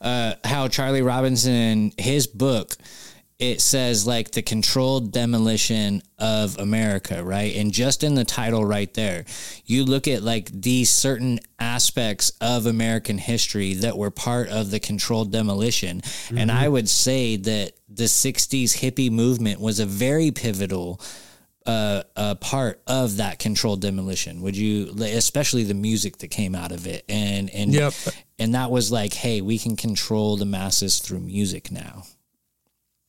Uh, how Charlie Robinson, his book, it says like the controlled demolition of America, right? And just in the title right there, you look at like these certain aspects of American history that were part of the controlled demolition. And I would say that the 60s hippie movement was a very pivotal uh, a part of that controlled demolition. Would you, especially the music that came out of it, and and Yep. and that was like, hey, we can control the masses through music now.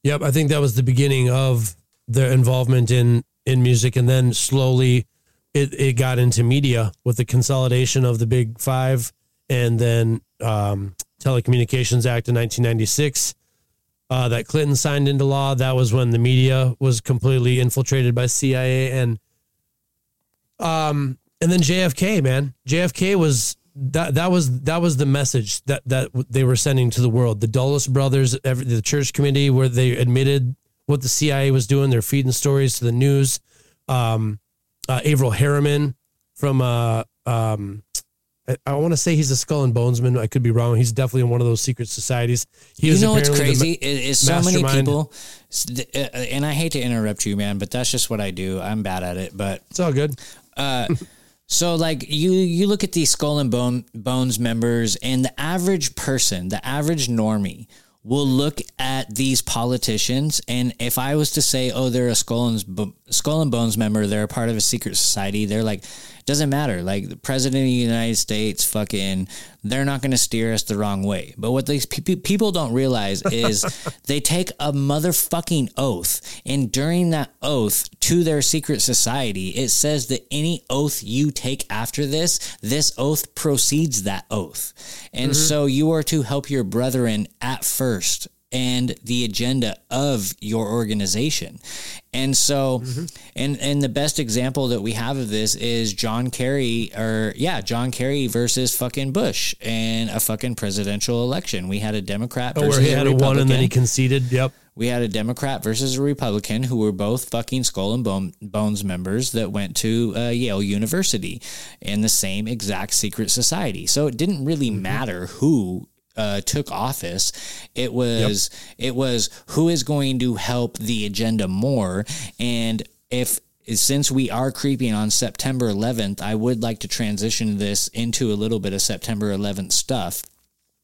Yep, I think that was the beginning of their involvement in in music, and then slowly it it got into media with the consolidation of the big five, and then um, Telecommunications Act of 1996. Uh, that Clinton signed into law. That was when the media was completely infiltrated by CIA and um and then JFK, man. JFK was that that was that was the message that that they were sending to the world. The Dulles brothers, every, the church committee, where they admitted what the CIA was doing. They're feeding stories to the news. Um, uh, Averell Harriman from uh, um, I, I want to say he's a skull and bonesman. I could be wrong. He's definitely in one of those secret societies. He you know what's crazy is, so many people, th- uh, and I hate to interrupt you, man, but that's just what I do. I'm bad at it, but It's all good. uh, so like you you look at these skull and bone bones members, and the average person, the average normie, will look at these politicians, and if I was to say, oh, they're a skull and skull and bones member, they're a part of a secret society, they're like. Doesn't matter. Like the president of the United States, fucking, they're not going to steer us the wrong way. But what these pe- pe- people don't realize is they take a motherfucking oath, and during that oath to their secret society, it says that any oath you take after this, this oath proceeds that oath, and mm-hmm. so you are to help your brethren at first and the agenda of your organization. And so and and the best example that we have of this is John Kerry or yeah, John Kerry versus fucking Bush in a fucking presidential election. We had a Democrat Oh, versus where he a had a one and then he Republican. conceded. Yep. We had a Democrat versus a Republican who were both fucking Skull and Bone, Bones members that went to uh, Yale University in the same exact secret society. So it didn't really Mm-hmm. matter who uh, took office. It was it was who is going to help the agenda more, and if since we are creeping on September 11th, I would like to transition this into a little bit of September 11th stuff.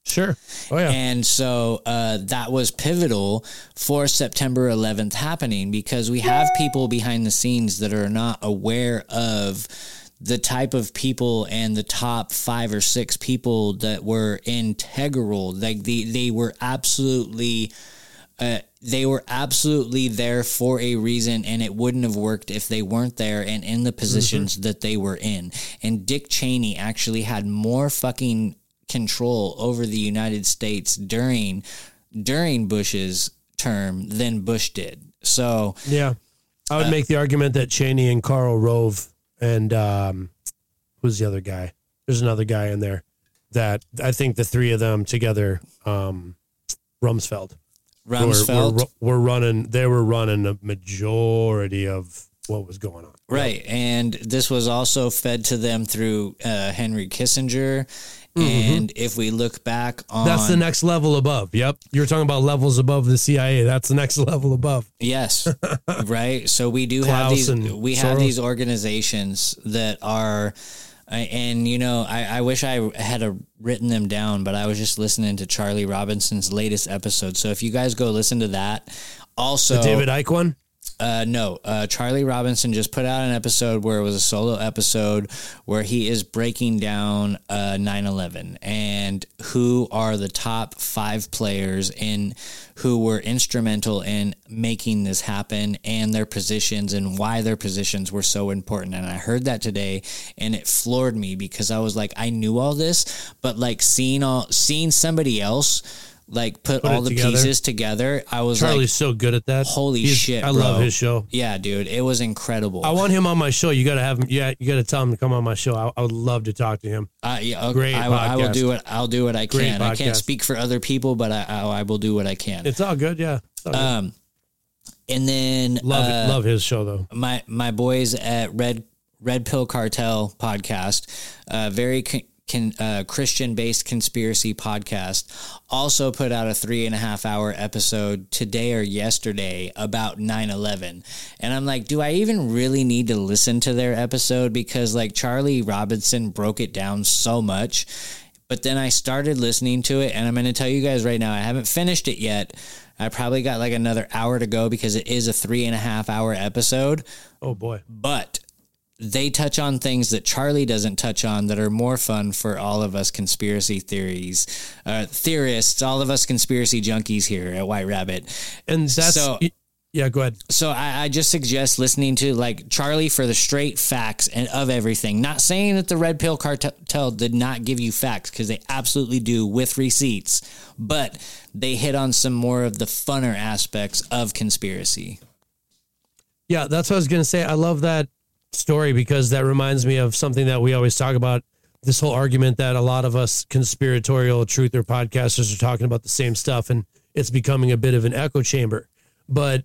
Sure. Oh yeah. And so uh, that was pivotal for September 11th happening because we have people behind the scenes that are not aware of the type of people and the top five or six people that were integral. Like they, they were absolutely. Uh, they were absolutely there for a reason, and it wouldn't have worked if they weren't there and in the positions that they were in. And Dick Cheney actually had more fucking control over the United States during during Bush's term than Bush did. So Yeah. I would Uh, make the argument that Cheney and Karl Rove and um, who's the other guy? There's another guy in there that I think the three of them together, um, Rumsfeld, were- Rumsfeld, were, were running. They were running a majority of what was going on. right, and this was also fed to them through uh, Henry Kissinger. And if we look back on Mm-hmm. That's the next level above. Yep. You're talking about levels above the CIA. That's the next level above. Yes, right. So we do have these. We have Soros. these organizations that are, and you know, I, I wish I had a, written them down, but I was just listening to Charlie Robinson's latest episode. So if you guys go listen to that, also The David Icke one. Uh, no, uh, Charlie Robinson just put out an episode where it was a solo episode where he is breaking down uh, 9/11 and who are the top five players in who were instrumental in making this happen and their positions and why their positions were so important. And I heard that today, and it floored me because I was like, I knew all this, but like seeing all seeing somebody else. Like put, Put all the together. pieces together. I was like, Charlie's so good at that. Holy He's- shit! I bro. love his show. Yeah, dude, it was incredible. I want him on my show. You got to have him. Yeah, you got to tell him to come on my show. I, I would love to talk to him. Uh, yeah, okay, Great I, will- I will do it. I'll do what I Great can. I can't speak for other people, but I, I, I will do what I can. It's all good. Yeah. All good. Um, and then love uh. Love his show though. my my boys at Red Red Pill Cartel podcast, uh, very con, con, uh, Christian based conspiracy podcast, also put out a three and a half hour episode today or yesterday about 9-11. and I'm like, do I even really need to listen to their episode because like Charlie Robinson broke it down so much. But then I started listening to it, and I'm going to tell you guys right now, I haven't finished it yet. I probably got like another hour to go because it is a three and a half hour episode. Oh boy. But they touch on things that Charlie doesn't touch on that are more fun for all of us conspiracy theories, uh, theorists, all of us conspiracy junkies here at White Rabbit. And that's So- Yeah, go ahead. So I, I just suggest listening to like Charlie for the straight facts and of everything. Not saying that the Red Pill Cartel did not give you facts because they absolutely do with receipts, but they hit on some more of the funner aspects of conspiracy. Yeah, that's what I was going to say. I love that story because that reminds me of something that we always talk about. This whole argument that a lot of us conspiratorial truther podcasters are talking about the same stuff, and it's becoming a bit of an echo chamber. But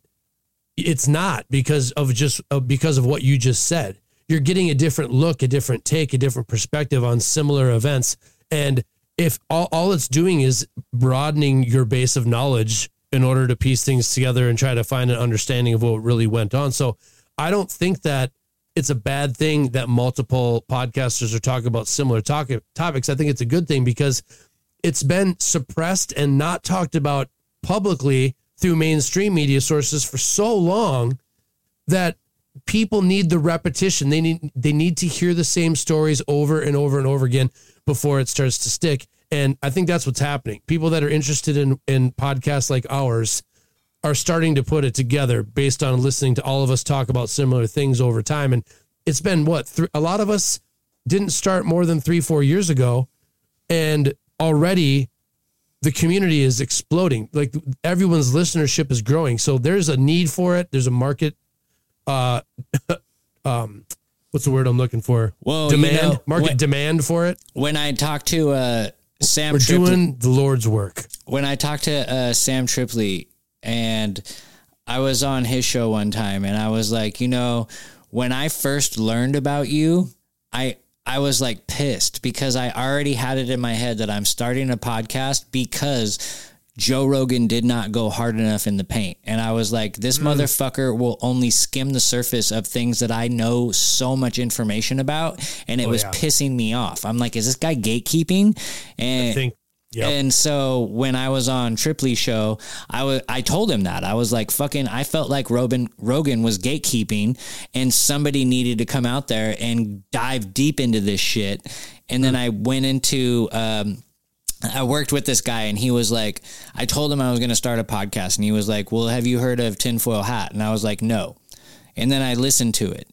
it's not because of just uh, because of what you just said. You're getting a different look, a different take, a different perspective on similar events, and if all, all it's doing is broadening your base of knowledge in order to piece things together and try to find an understanding of what really went on. So I don't think that it's a bad thing that multiple podcasters are talking about similar talk- topics. I think it's a good thing because it's been suppressed and not talked about publicly through mainstream media sources for so long that people need the repetition. They need they need to hear the same stories over and over and over again before it starts to stick. And I think that's what's happening. People that are interested in in podcasts like ours are starting to put it together based on listening to all of us talk about similar things over time. And it's been what th- a lot of us didn't start more than three four years ago, and already the community is exploding. Like everyone's listenership is growing. So there's a need for it. There's a market. Uh, um, what's the word I'm looking for? Well, demand, you know, market when- demand for it. When I talk to uh, Sam We're Tripoli- doing the Lord's work. when I talked to uh, Sam Tripoli and I was on his show one time and I was like, you know, when I first learned about you, I I was like pissed because I already had it in my head that I'm starting a podcast because Joe Rogan did not go hard enough in the paint. And I was like, this mm. motherfucker will only skim the surface of things that I know so much information about. And it Oh, was yeah. pissing me off. I'm like, is this guy gatekeeping? And I think. Yep. and so when I was on Tripoli's show, I was I told him that I was like fucking. I felt like Rogan Rogan was gatekeeping, and somebody needed to come out there and dive deep into this shit. And then I went into. Um, I worked with this guy and he was like, I told him I was going to start a podcast and he was like, well, have you heard of Tinfoil Hat? And I was like, no. And then I listened to it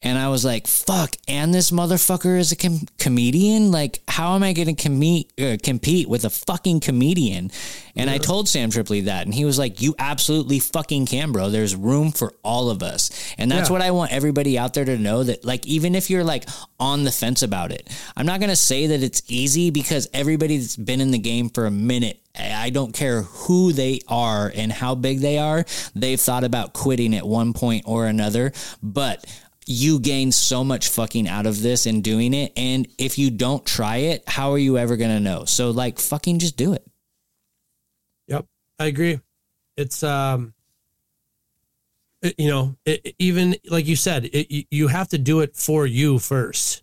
and I was like, fuck. And this motherfucker is a com- comedian. Like, how am I going to com- uh, compete with a fucking comedian? And I told Sam Tripoli that. And he was like, you absolutely fucking can, bro. There's room for all of us. And that's Yeah. what I want everybody out there to know that, like, even if you're like on the fence about it, I'm not going to say that it's easy because everybody that's been in the game for a minute I don't care who they are and how big they are. They've thought about quitting at one point or another, but you gain so much fucking out of this and doing it. And if you don't try it, how are you ever going to know? So, like, fucking just do it. Yep, I agree. It's um, it- you know, it, even like you said, it, you- you have to do it for you first.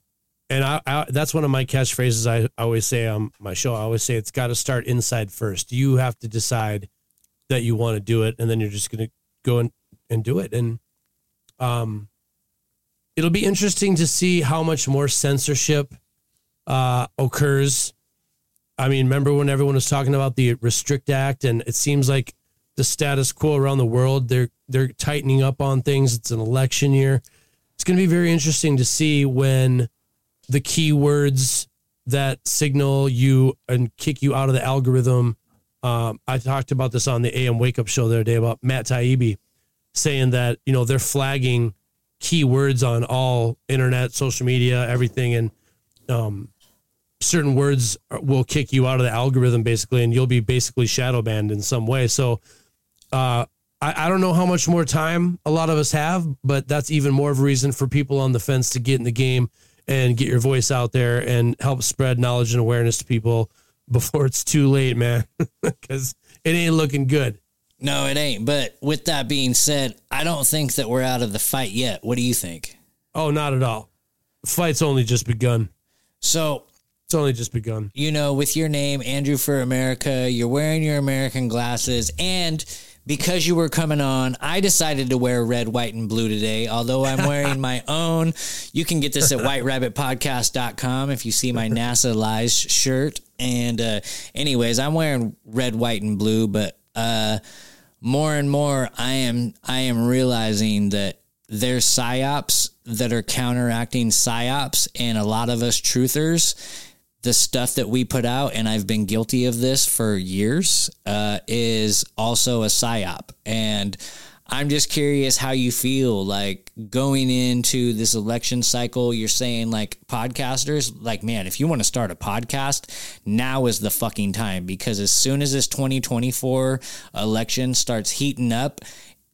And I, I, that's one of my catchphrases. I always say on my show. I always say it's got to start inside first. You have to decide that you want to do it, and then you're just going to go and, and do it. And um, it'll be interesting to see how much more censorship uh, occurs I mean, remember when everyone was talking about the Restrict Act, and it seems like the status quo around the world they're they're tightening up on things. It's an election year. It's going to be very interesting to see when the keywords that signal you and kick you out of the algorithm. Um, I talked about this on the AM Wake Up Show the other day about Matt Taibbi saying that you know they're flagging keywords on all internet, social media, everything, and um, certain words will kick you out of the algorithm basically, and you'll be basically shadow banned in some way. So, uh, I, I don't know how much more time a lot of us have, but that's even more of a reason for people on the fence to get in the game and get your voice out there and help spread knowledge and awareness to people before it's too late, man, because it ain't looking good. No, it ain't. But with that being said, I don't think that we're out of the fight yet. What do you think? Oh, not at all. The fight's only just begun. So, It's only just begun. you know, with your name, Andrew for America, you're wearing your American glasses, and because you were coming on, I decided to wear red, white, and blue today. Although I'm wearing my own. You can get this at whiterabbitpodcast.com if you see my NASA Lies shirt. And, uh, anyways, I'm wearing red, white, and blue, but, uh, more and more I am I am realizing that there's psyops that are counteracting psyops and a lot of us truthers. The stuff that we put out and I've been guilty of this for years uh, is also a psyop. And I'm just curious how you feel like going into this election cycle. You're saying like podcasters, like, man, if you want to start a podcast, now is the fucking time because as soon as this 2024 election starts heating up,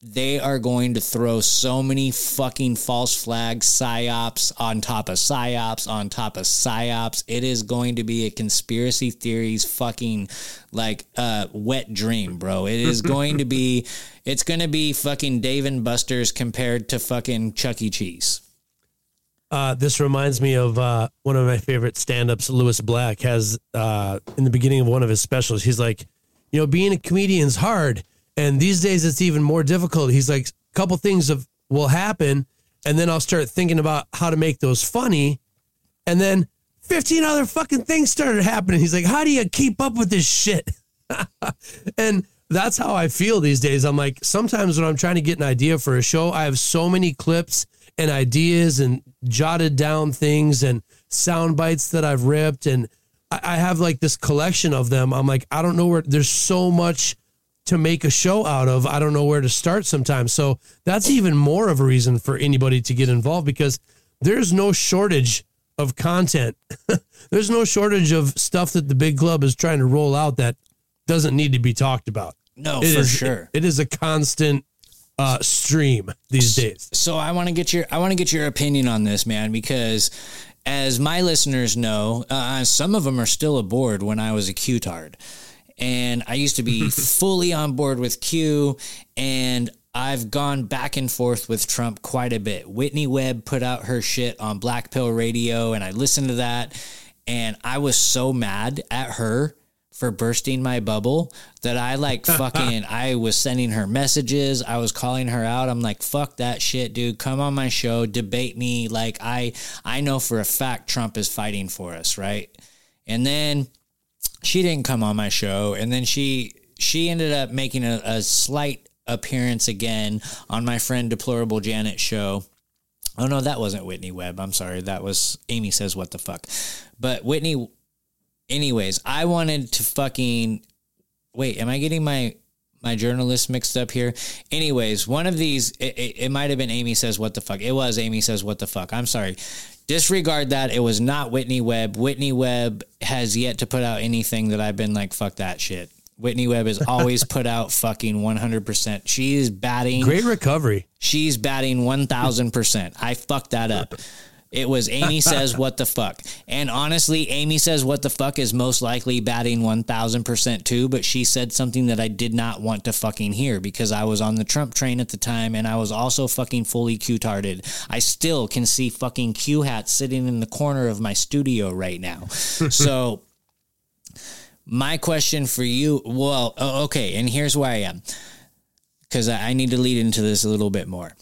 they are going to throw so many fucking false flags, psyops on top of psyops on top of psyops. It is going to be a conspiracy theories fucking like uh, wet dream, bro. It is going to be, it's going to be fucking Dave and Buster's compared to fucking Chuck E. Cheese. Uh, this reminds me of uh, one of my favorite stand-ups. Lewis Black has uh, in the beginning of one of his specials. He's like, you know, being a comedian's hard, and these days it's even more difficult. He's like, a couple things of will happen, and then I'll start thinking about how to make those funny, and then fifteen other fucking things started happening. He's like, how do you keep up with this shit? and that's how I feel these days. I'm like, sometimes when I'm trying to get an idea for a show, I have so many clips and ideas and jotted down things and sound bites that I've ripped. And I have like this collection of them. I'm like, I don't know where there's so much to make a show out of. I don't know where to start sometimes. So that's even more of a reason for anybody to get involved because there's no shortage of content. there's no shortage of stuff that the big club is trying to roll out that doesn't need to be talked about. No, It for is- sure. It is a constant uh, stream these days. So I want to get your I want to get your opinion on this, man, because as my listeners know, uh, some of them are still aboard when I was a Q-tard. And I used to be fully on board with Q and I've gone back and forth with Trump quite a bit. Whitney Webb put out her shit on Black Pill Radio and I listened to that and I was so mad at her for bursting my bubble that I like fucking I was sending her messages, I was calling her out. I'm like, "Fuck that shit, dude. Come on my show, debate me. Like I I know for a fact Trump is fighting for us, right?" And then she didn't come on my show and then she she ended up making a, a slight appearance again on my friend deplorable janet show. Oh no that wasn't whitney webb. I'm sorry. That was amy says what the fuck. But whitney anyways i wanted to fucking wait am i getting my my journalist mixed up here? Anyways one of these it, it, it might have been amy says what the fuck. It was amy says what the fuck. I'm sorry disregard that it was not whitney webb whitney webb has yet to put out anything that i've been like fuck that shit whitney webb has always put out fucking 100% she is batting Great recovery. She's batting 1000%. I fucked that up. It was Amy says what the fuck. And honestly, Amy says what the fuck is most likely batting 1000% too, but she said something that I did not want to fucking hear because I was on the Trump train at the time and I was also fucking fully Q-tarded. I still can see fucking Q hats sitting in the corner of my studio right now. so my question for you, well, okay, and here's where I am because I need to lead into this a little bit more.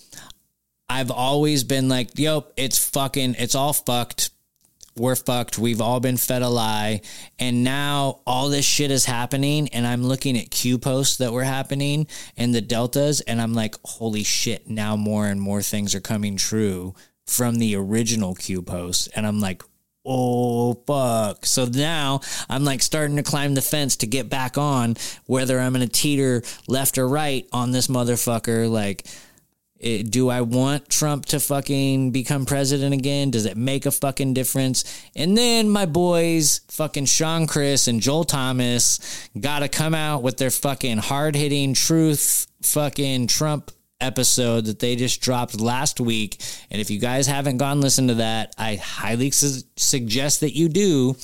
I've always been like, yo, it's fucking, it's all fucked. We're fucked. We've all been fed a lie. And now all this shit is happening. And I'm looking at Q posts that were happening and the deltas. And I'm like, holy shit, now more and more things are coming true from the original Q posts. And I'm like, oh fuck so now i'm like starting to climb the fence to get back on whether i'm gonna teeter left or right on this motherfucker like it, do I want Trump to fucking become president again? Does it make a fucking difference? And then my boys, fucking Sean Chris and Joel Thomas, got to come out with their fucking hard hitting truth fucking Trump episode that they just dropped last week. And if you guys haven't gone listen to that, I highly su- suggest that you do.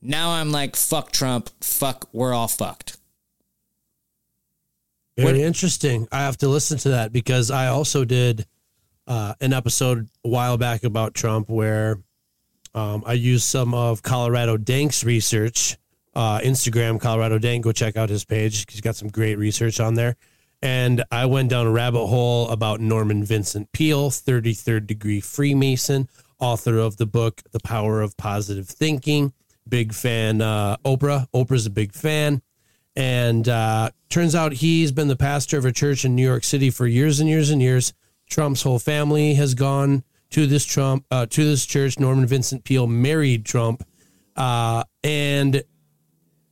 Now I'm like, fuck Trump, fuck, we're all fucked. Very interesting. I have to listen to that because I also did uh, an episode a while back about Trump where um, I used some of Colorado Dank's research. Uh, Instagram, Colorado Dank, go check out his page. He's got some great research on there. And I went down a rabbit hole about Norman Vincent Peale, 33rd degree Freemason, author of the book, The Power of Positive Thinking. Big fan, uh, Oprah. Oprah's a big fan. And uh, turns out he's been the pastor of a church in New York City for years and years and years. Trump's whole family has gone to this Trump uh, to this church. Norman Vincent Peale married Trump, uh, and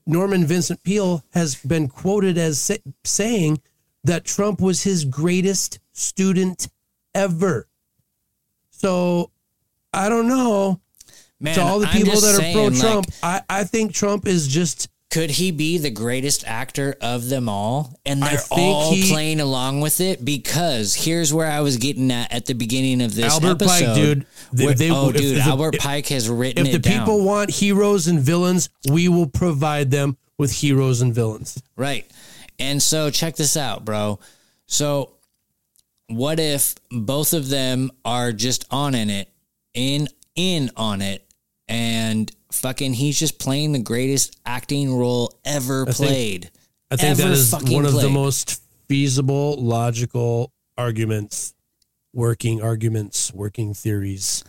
Norman Vincent Peale has been quoted as sa- saying that Trump was his greatest student ever. So I don't know. Man, to all the people that are pro like, Trump, I, I think Trump is just could he be the greatest actor of them all? And they're all he- playing along with it because here's where I was getting at at the beginning of this Albert episode. Pike, dude. They- where- they- oh, if dude, the- Albert if- Pike has written if the down. people want heroes and villains, we will provide them with heroes and villains. Right. And so check this out, bro. So what if both of them are just on in it, in in on it, and fucking he's just playing the greatest acting role ever think- played. I think that is one of the most feasible, logical arguments, working arguments, working theories.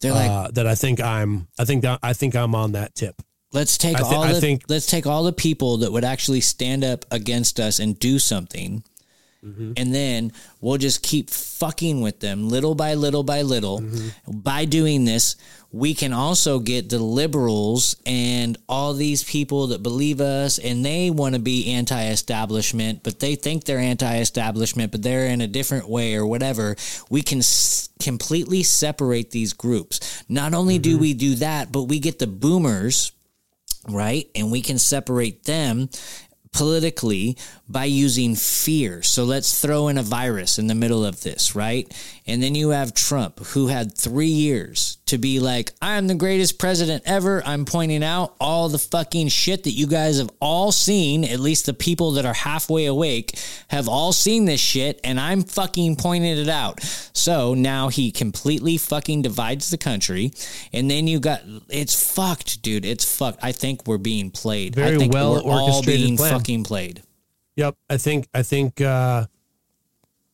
They're like, uh, that I think I'm. I think that I think I'm on that tip. let's take I thi- all I the think- let's take all the people that would actually stand up against us and do something. Mm-hmm. And then we'll just keep fucking with them little by little by little. Mm-hmm. By doing this, we can also get the liberals and all these people that believe us and they want to be anti establishment, but they think they're anti establishment, but they're in a different way or whatever. We can s- completely separate these groups. Not only do Mm-hmm. we do that, but we get the boomers right? And we can separate them politically by using fear. So let's throw in a virus in the middle of this, right? And then you have Trump, who had three years to be like, I'm the greatest president ever. I'm pointing out all the fucking shit that you guys have all seen, at least the people that are halfway awake have all seen this shit, and I'm fucking pointing it out. So now he completely fucking divides the country. And then you got, it's fucked, dude. It's fucked. I think we're being played. Very I think well we're all orchestrated being plan. Fucking played. Yep, I think I think uh,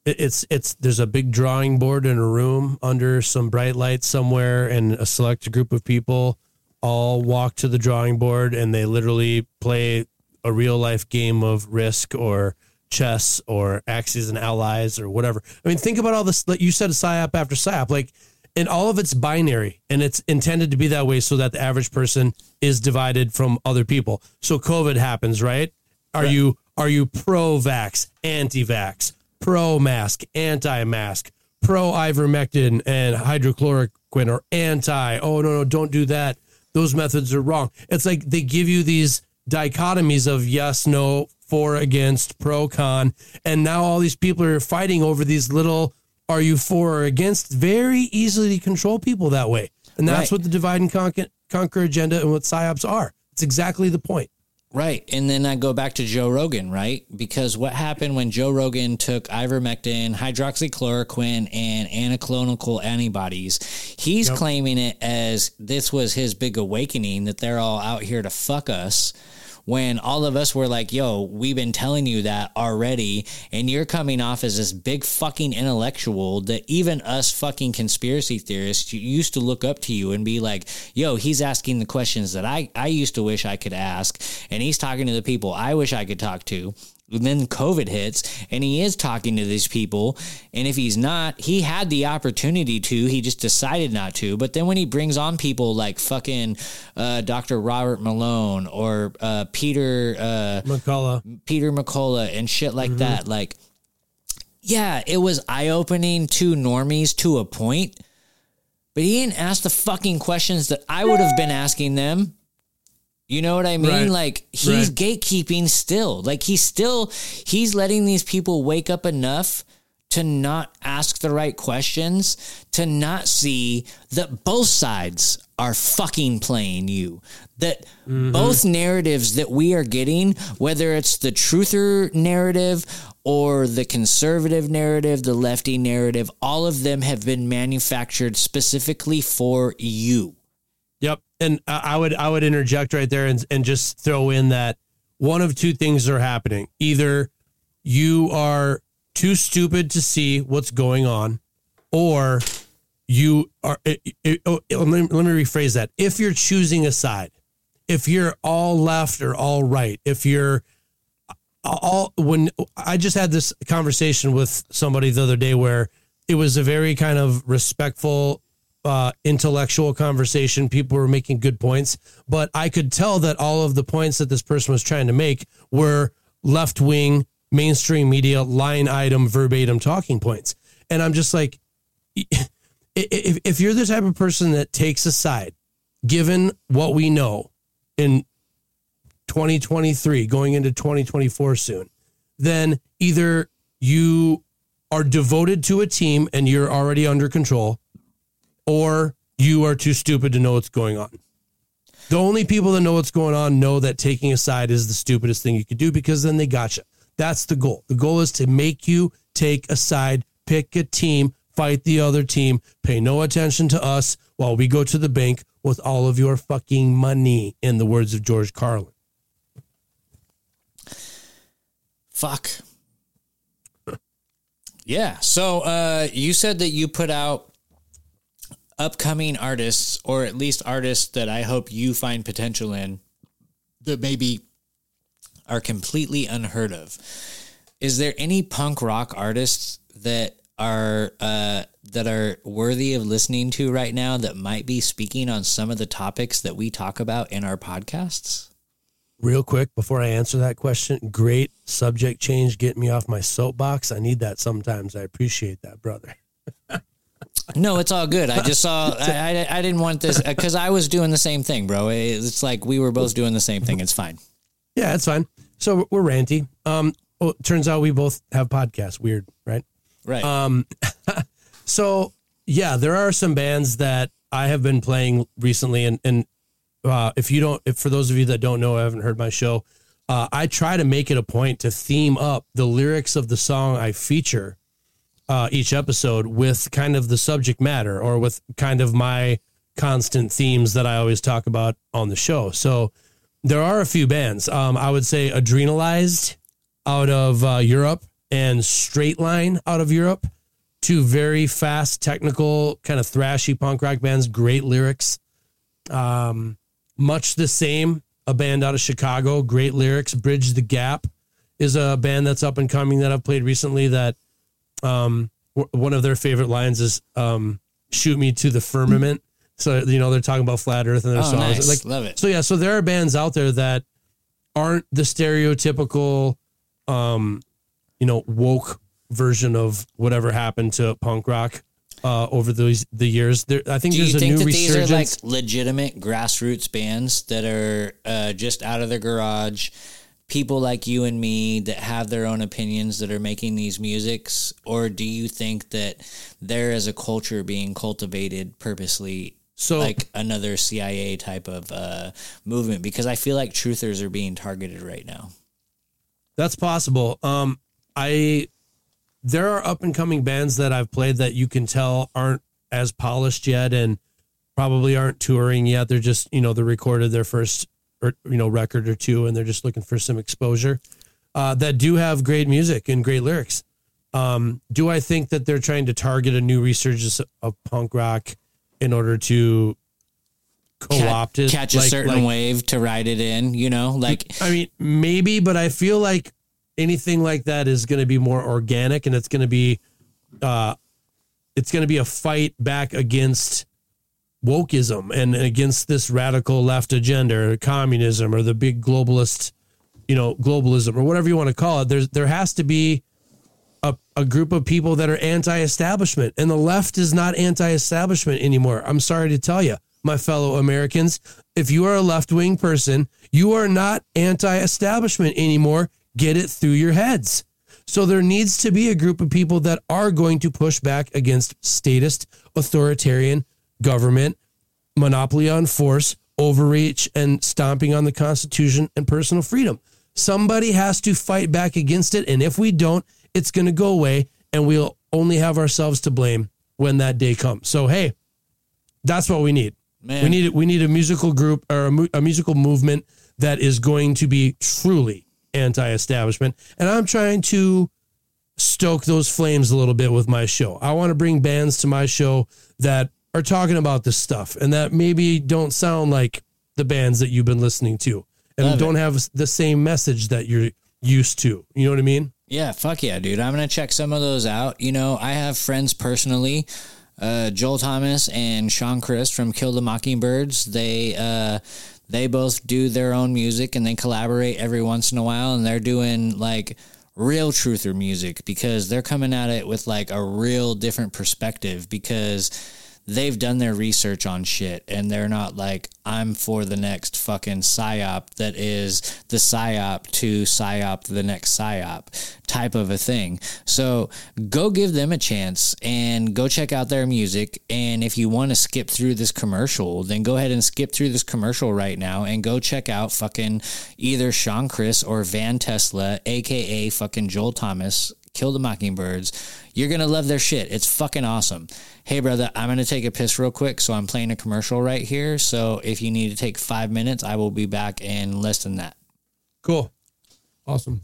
it- it's it's there's a big drawing board in a room under some bright lights somewhere, and a select group of people all walk to the drawing board, and they literally play a real life game of Risk or chess or Axis and Allies or whatever. I mean, think about all this. You said, psyop after psyop, like. And all of it's binary, and it's intended to be that way so that the average person is divided from other people. So COVID happens, right? Are you are you pro vax, anti vax, pro mask, anti mask, pro ivermectin and hydrochloroquine, or anti? Oh no no, don't do that. Those methods are wrong. It's like they give you these dichotomies of yes, no, for, against, pro, con, and now all these people are fighting over these little. Are you for or against? Very easily to control people that way, and that's Right. what the divide and conquer, conquer agenda and what psyops are. It's exactly the point. Right. And then I go back to Joe Rogan, right? Because what happened when Joe Rogan took ivermectin, hydroxychloroquine, and anaclonical antibodies? He's claiming it as this was his big awakening that they're all out here to fuck us. When all of us were like, yo, we've been telling you that already, and you're coming off as this big fucking intellectual that even us fucking conspiracy theorists used to look up to you and be like, yo, he's asking the questions that I, I used to wish I could ask, and he's talking to the people I wish I could talk to. Then COVID hits, and he is talking to these people. And if he's not, he had the opportunity to. He just decided not to. But then when he brings on people like fucking uh, Dr. Robert Malone or uh, Peter uh, McCullough. Peter McCullough and shit like that, like, yeah, it was eye opening to normies to a point. But he didn't ask the fucking questions that I would have been asking them. You know what I mean? Right. Like he's Right. gatekeeping still. Like he's still he's letting these people wake up enough to not ask the right questions, to not see that both sides are fucking playing you. That mm-hmm. both narratives that we are getting, whether it's the truther narrative or the conservative narrative, the lefty narrative, all of them have been manufactured specifically for you. Yep. And I would I would interject right there and and just throw in that one of two things are happening. Either you are too stupid to see what's going on, or you are. It, it- oh, let, me, let me rephrase that. If you're choosing a side, if you're all left or all right, if you're all when I just had this conversation with somebody the other day where it was a very kind of respectful uh, intellectual conversation. People were making good points, but I could tell that all of the points that this person was trying to make were left wing, mainstream media, line item, verbatim talking points. And I'm just like, if, if you're the type of person that takes a side, given what we know in 2023, going into 2024 soon, then either you are devoted to a team and you're already under control, or you are too stupid to know what's going on. The only people that know what's going on know that taking a side is the stupidest thing you could do because then they gotcha. That's the goal. The goal is to make you take a side, pick a team, fight the other team, pay no attention to us while we go to the bank with all of your fucking money, in the words of George Carlin. Fuck. Yeah. So uh, you said that you put out upcoming artists, or at least artists that I hope you find potential in, that maybe are completely unheard of. Is there any punk rock artists that are uh, that are worthy of listening to right now that might be speaking on some of the topics that we talk about in our podcasts? Real quick before I answer that question, great subject change. Get me off my soapbox. I need that sometimes. I appreciate that, brother. No, it's all good. I just saw. I, I, I didn't want this because I was doing the same thing, bro. It's like we were both doing the same thing. It's fine. Yeah, it's fine. So we're ranty. Um, well, turns out we both have podcasts. Weird, right? Right. Um, so yeah, there are some bands that I have been playing recently, and and uh, if you don't, if for those of you that don't know, I haven't heard my show. Uh, I try to make it a point to theme up the lyrics of the song I feature uh, each episode with kind of the subject matter or with kind of my constant themes that I always talk about on the show. So there are a few bands. Um, I would say Adrenalized out of uh, Europe and Straight Line out of Europe. Two very fast, technical, kind of thrashy punk rock bands. Great lyrics. Um, much the same. A band out of Chicago. Great lyrics. Bridge the Gap is a band that's up and coming that I've played recently. That um, w- one of their favorite lines is um, "Shoot me to the firmament." So you know they're talking about flat Earth and their Oh, songs. nice. Like, Love it. So yeah, so there are bands out there that aren't the stereotypical, um, you know, woke version of whatever happened to punk rock uh, over those the years. There, I think Do there's you a think new that these are like legitimate grassroots bands that are uh, just out of their garage? People like you and me that have their own opinions that are making these musics, or do you think that there is a culture being cultivated purposely, So- like another CIA type of uh, movement? Because I feel like truthers are being targeted right now. That's possible. Um, I there are up and coming bands that I've played that you can tell aren't as polished yet and probably aren't touring yet. They're just you know they recorded their first or you know record or two and they're just looking for some exposure. Uh, that do have great music and great lyrics. Um, do I think that they're trying to target a new resurgence of punk rock in order to co-opt it? Catch a Like- certain like- wave to ride it in, you know, like I mean, maybe, but I feel like anything like that is going to be more organic, and it's going to be, uh, it's going to be a fight back against wokeism and against this radical left agenda, or communism, or the big globalist, you know, globalism, or whatever you want to call it. There's there has to be a, a group of people that are anti-establishment, and the left is not anti-establishment anymore. I'm sorry to tell you, my fellow Americans, if you are a left-wing person, you are not anti-establishment anymore. Get it through your heads. So there needs to be a group of people that are going to push back against statist, authoritarian government, monopoly on force, overreach, and stomping on the Constitution and personal freedom. Somebody has to fight back against it. And if we don't, it's going to go away and we'll only have ourselves to blame when that day comes. So, hey, that's what we need. Man. We need we need a musical group or a, a musical movement that is going to be truly anti-establishment. And I'm trying to stoke those flames a little bit with my show. I want to bring bands to my show that are talking about this stuff and that maybe don't sound like the bands that you've been listening to and Love don't have the same message that you're used to. You know what I mean? Yeah, fuck yeah, dude. I'm gonna check some of those out. You know, I have friends personally, uh, Joel Thomas and Sean Chris from Kill the Mockingbirds. They uh, they both do their own music and they collaborate every once in a while, and they're doing like real truther music because they're coming at it with like a real different perspective because they've done their research on shit and they're not like I'm for the next fucking psyop that is the psyop to psyop the next psyop type of a thing. So go give them a chance and go check out their music. And if you want to skip through this commercial, then go ahead and skip through this commercial right now and go check out fucking either Sean Chris or Van Tesla, aka fucking Joel Thomas. Kill the Mockingbirds. You're going to love their shit. It's fucking awesome. Hey, brother, I'm going to take a piss real quick. So I'm playing a commercial right here. So if you need to take five minutes, I will be back in less than that. Cool. Awesome.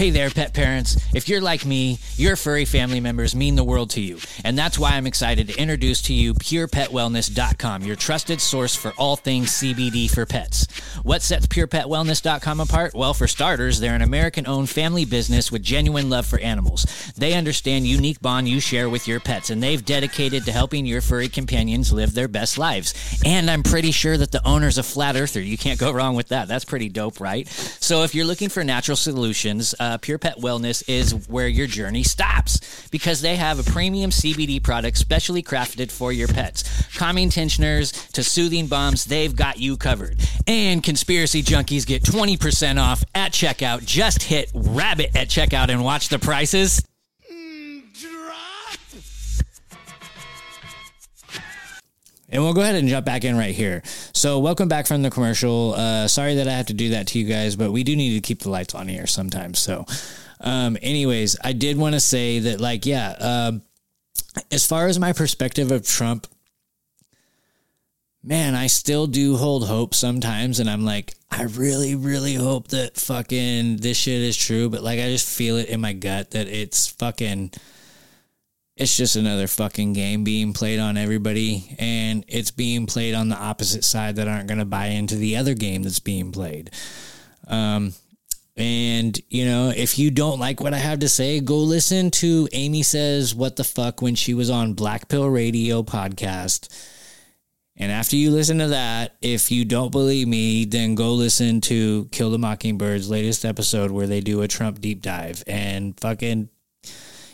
Hey there, pet parents. If you're like me, your furry family members mean the world to you. And that's why I'm excited to introduce to you PurePetWellness.com, your trusted source for all things CBD for pets. What sets PurePetWellness.com apart? Well, for starters, they're an American owned family business with genuine love for animals. They understand the unique bond you share with your pets, and they've dedicated to helping your furry companions live their best lives. And I'm pretty sure that the owner's a flat earther. You can't go wrong with that. That's pretty dope, right? So if you're looking for natural solutions, uh, Uh, Pure Pet Wellness is where your journey stops because they have a premium CBD product specially crafted for your pets. Calming tensioners to soothing bombs, they've got you covered. And conspiracy junkies get 20% off at checkout. Just hit rabbit at checkout and watch the prices. And we'll go ahead and jump back in right here. So, welcome back from the commercial. Uh, sorry that I have to do that to you guys, but we do need to keep the lights on here sometimes. So, um, anyways, I did want to say that, like, yeah, um, as far as my perspective of Trump, man, I still do hold hope sometimes. And I'm like, I really, really hope that fucking this shit is true. But, like, I just feel it in my gut that it's fucking it's just another fucking game being played on everybody and it's being played on the opposite side that aren't going to buy into the other game that's being played. Um, and you know if you don't like what i have to say go listen to amy says what the fuck when she was on black pill radio podcast. And after you listen to that if you don't believe me then go listen to kill the mockingbird's latest episode where they do a trump deep dive. And fucking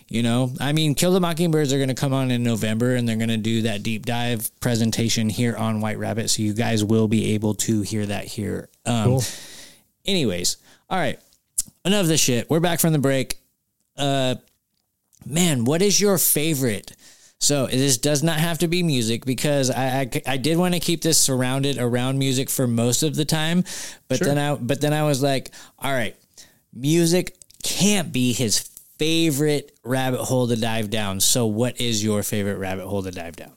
you know, I mean, Kill the Mockingbirds are going to come on in November and they're going to do that deep dive presentation here on White Rabbit. So you guys will be able to hear that here. Um, Cool. Anyways, all right. Enough of this shit. We're back from the break. Uh, man, what is your favorite? So this does not have to be music because I I, I did want to keep this surrounded around music for most of the time, but Sure. then I but then I was like, all right, music can't be his favorite rabbit hole to dive down. So what is your favorite rabbit hole to dive down?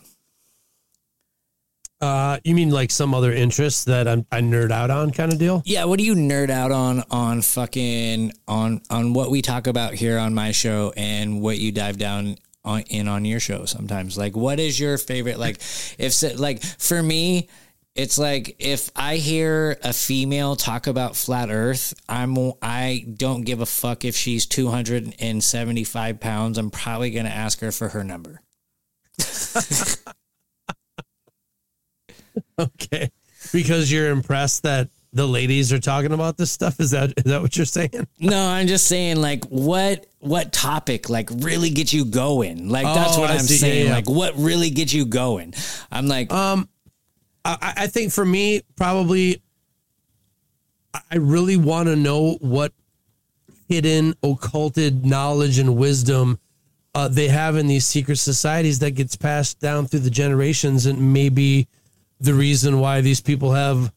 Uh, you mean like some other interests that I'm, I nerd out on kind of deal? Yeah, what do you nerd out on on fucking on on what we talk about here on my show and what you dive down on in on your show sometimes? Like what is your favorite like if like for me it's like if I hear a female talk about flat earth, I'm I don't give a fuck if she's 275 pounds. I'm probably going to ask her for her number. Okay. Because you're impressed that the ladies are talking about this stuff. Is that is that what you're saying? No, I'm just saying like what what topic like really gets you going? Like that's Oh, what I I'm see. Yeah, saying. yeah. Like what really gets you going? I'm like Um, I, I think for me, probably, I- really want to know what hidden, occulted knowledge and wisdom uh, they have in these secret societies that gets passed down through the generations, and maybe the reason why these people have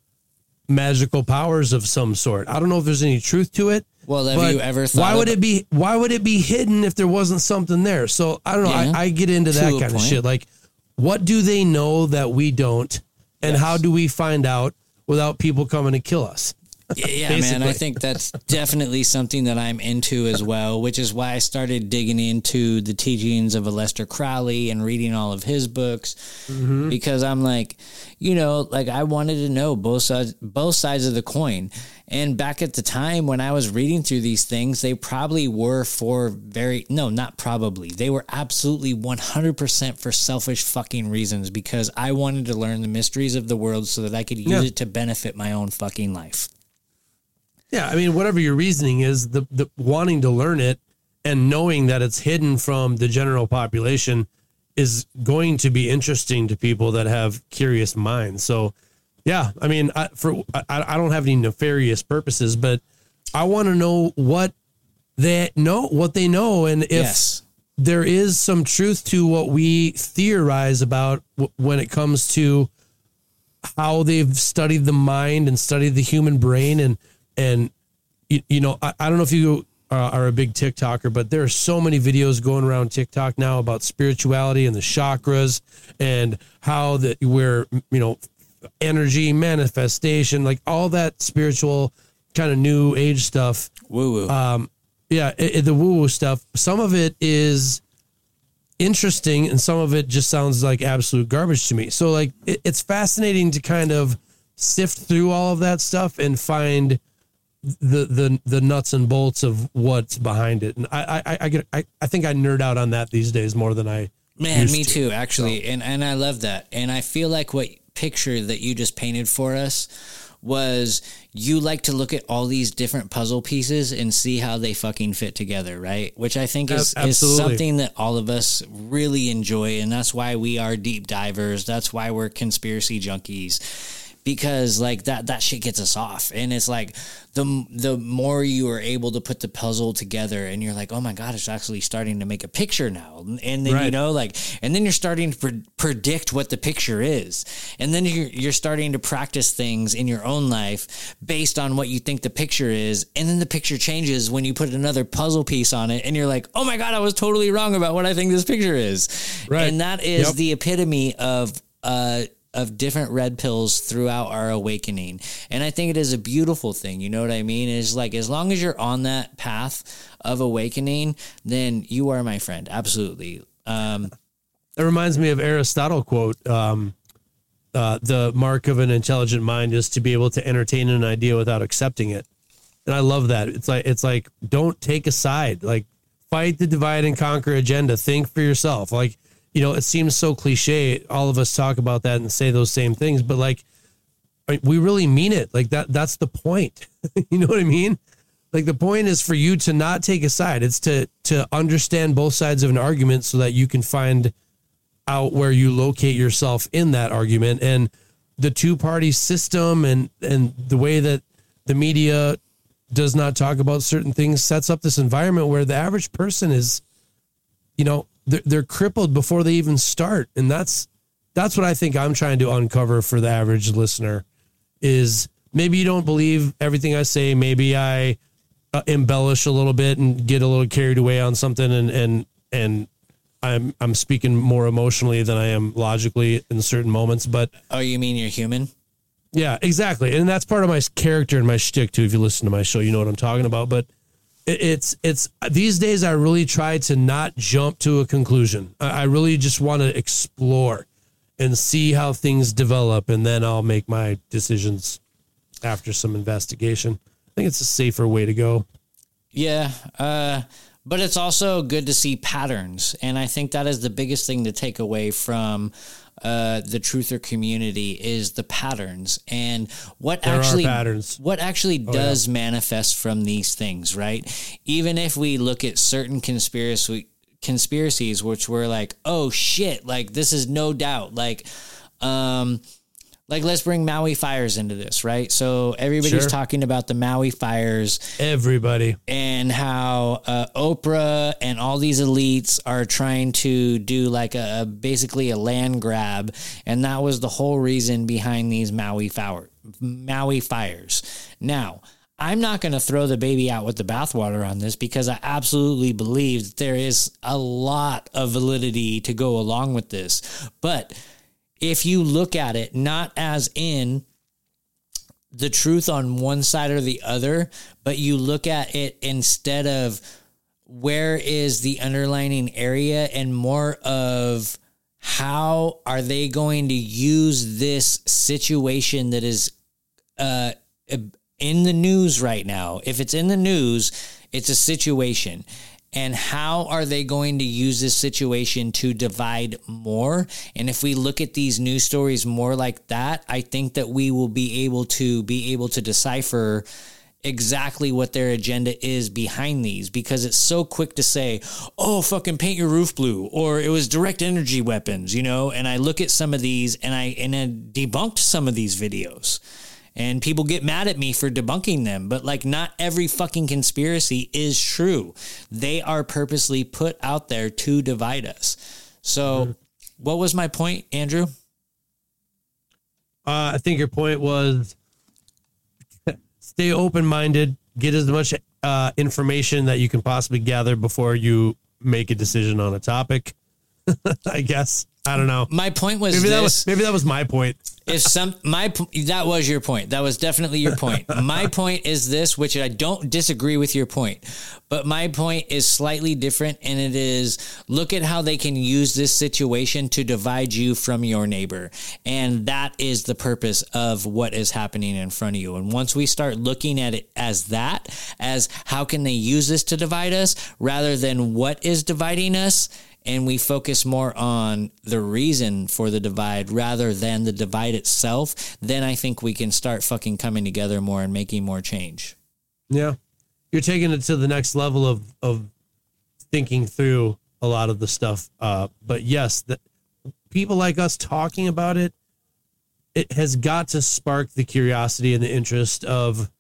magical powers of some sort. I don't know if there's any truth to it. Well, have you ever thought Why would it be? Why would it be hidden if there wasn't something there? So I don't know. Yeah, I, I get into that kind of shit. Like, what do they know that we don't, and Yes. how do we find out without people coming to kill us? Yeah, man. I think that's definitely something that I'm into as well, which is why I started digging into the teachings of Aleister Crowley and reading all of his books Mm-hmm. because I'm like, you know, like I wanted to know both sides, both sides of the coin. And back at the time when I was reading through these things, they probably were for very, no, not probably. They were absolutely 100% for selfish fucking reasons because I wanted to learn the mysteries of the world so that I could use Yeah. it to benefit my own fucking life. Yeah, I mean, whatever your reasoning is, the, the wanting to learn it and knowing that it's hidden from the general population is going to be interesting to people that have curious minds. So, yeah, I mean, I, for I, I don't have any nefarious purposes, but I want to know what they know, what they know, and if Yes. there is some truth to what we theorize about w- when it comes to how they've studied the mind and studied the human brain and and you, you know I, I don't know if you uh, are a big TikToker but there are so many videos going around TikTok now about spirituality and the chakras and how that we're you know energy manifestation like all that spiritual kind of new age stuff. Woo woo. um yeah it, it- the woo woo stuff. Some of it is interesting and some of it just sounds like absolute garbage to me. So like it, it's fascinating to kind of sift through all of that stuff and find the the the nuts and bolts of what's behind it and i i i get i, I think i nerd out on that these days more than i Man, me to. too, actually. And and I love that. And I feel like what picture that you just painted for us was you like to look at all these different puzzle pieces and see how they fucking fit together, right? Which I think is, is something that all of us really enjoy. And that's why we are deep divers. That's why we're conspiracy junkies. Because like that that shit gets us off, and it's like the the more you are able to put the puzzle together, and you're like, oh my god, it's actually starting to make a picture now, and then you know, like, and then you're starting to pre- predict what the picture is, and then you're you're starting to practice things in your own life based on what you think the picture is, and then the picture changes when you put another puzzle piece on it, and you're like, oh my god, I was totally wrong about what I think this picture is, Right. and that is Yep. the epitome of uh of different red pills throughout our awakening. And I think it is a beautiful thing. You know what I mean? It's like as long as you're on that path of awakening, then you are my friend. Absolutely. Um, It reminds me of Aristotle quote. Um, uh, the mark of an intelligent mind is to be able to entertain an idea without accepting it, and I love that. It's like it's like don't take a side. Like fight the divide and conquer agenda. Think for yourself. Like you know, it seems so cliche. All of us talk about that and say those same things, but like we really mean it. Like that. That's the point. you know what I mean? Like the point is for you to not take a side. It's to to understand both sides of an argument so that you can find out where you locate yourself in that argument and the two party system and and the way that the media does not talk about certain things sets up this environment where the average person is you know they're, they're crippled before they even start and that's that's what i think i'm trying to uncover for the average listener is maybe you don't believe everything i say maybe i uh, embellish a little bit and get a little carried away on something and and and I'm I'm speaking more emotionally than I am logically in certain moments, but oh, you mean you're human? yeah, exactly, and that's part of my character and my shtick too. If you listen to my show, you know what I'm talking about. But it's it's these days I really try to not jump to a conclusion. I, really just want to explore and see how things develop, and then I'll make my decisions after some investigation. I think it's a safer way to go. Yeah. Uh, but it's also good to see patterns. And I think that is the biggest thing to take away from uh, the truther community is the patterns and what There actually patterns. what actually Oh, does manifest from these things, right? Even if we look at certain conspiracy conspiracies, which were like, oh shit, like this is no doubt, like, um, like let's bring Maui fires into this, right? So everybody's Sure. talking about the Maui fires Everybody. and how uh, Oprah and all these elites are trying to do like a, basically a land grab, and that was the whole reason behind these Maui fire Maui fires. Now. I'm not going to throw the baby out with the bathwater on this because I absolutely believe that there is a lot of validity to go along with this. But if you look at it not as in the truth on one side or the other, but you look at it instead of where is the underlining area and more of how are they going to use this situation that is uh, in the news right now? If it's in the news, it's a situation. And how are they going to use this situation to divide more? And if we look at these news stories more like that, I think that we will be able to be able to decipher exactly what their agenda is behind these because it's so quick to say, oh, fucking paint your roof blue, or it was direct energy weapons, you know? And I look at some of these and I, and I debunked some of these videos. And people get mad at me for debunking them, but like not every fucking conspiracy is true. They are purposely put out there to divide us. So, what was my point, Andrew? Uh, I think your point was stay open minded, get as much uh, information that you can possibly gather before you make a decision on a topic. I guess. I don't know. My point was maybe this. that was maybe that was my point. if some my that was your point that was definitely your point my point is this which i don't disagree with your point but my point is slightly different and it is look at how they can use this situation to divide you from your neighbor and that is the purpose of what is happening in front of you and once we start looking at it as that as how can they use this to divide us rather than what is dividing us and we focus more on the reason for the divide rather than the divide itself, then I think we can start fucking coming together more and making more change. Yeah. You're taking it to the next level of of thinking through a lot of the stuff. Uh, but yes, the, people like us talking about it, it has got to spark the curiosity and the interest of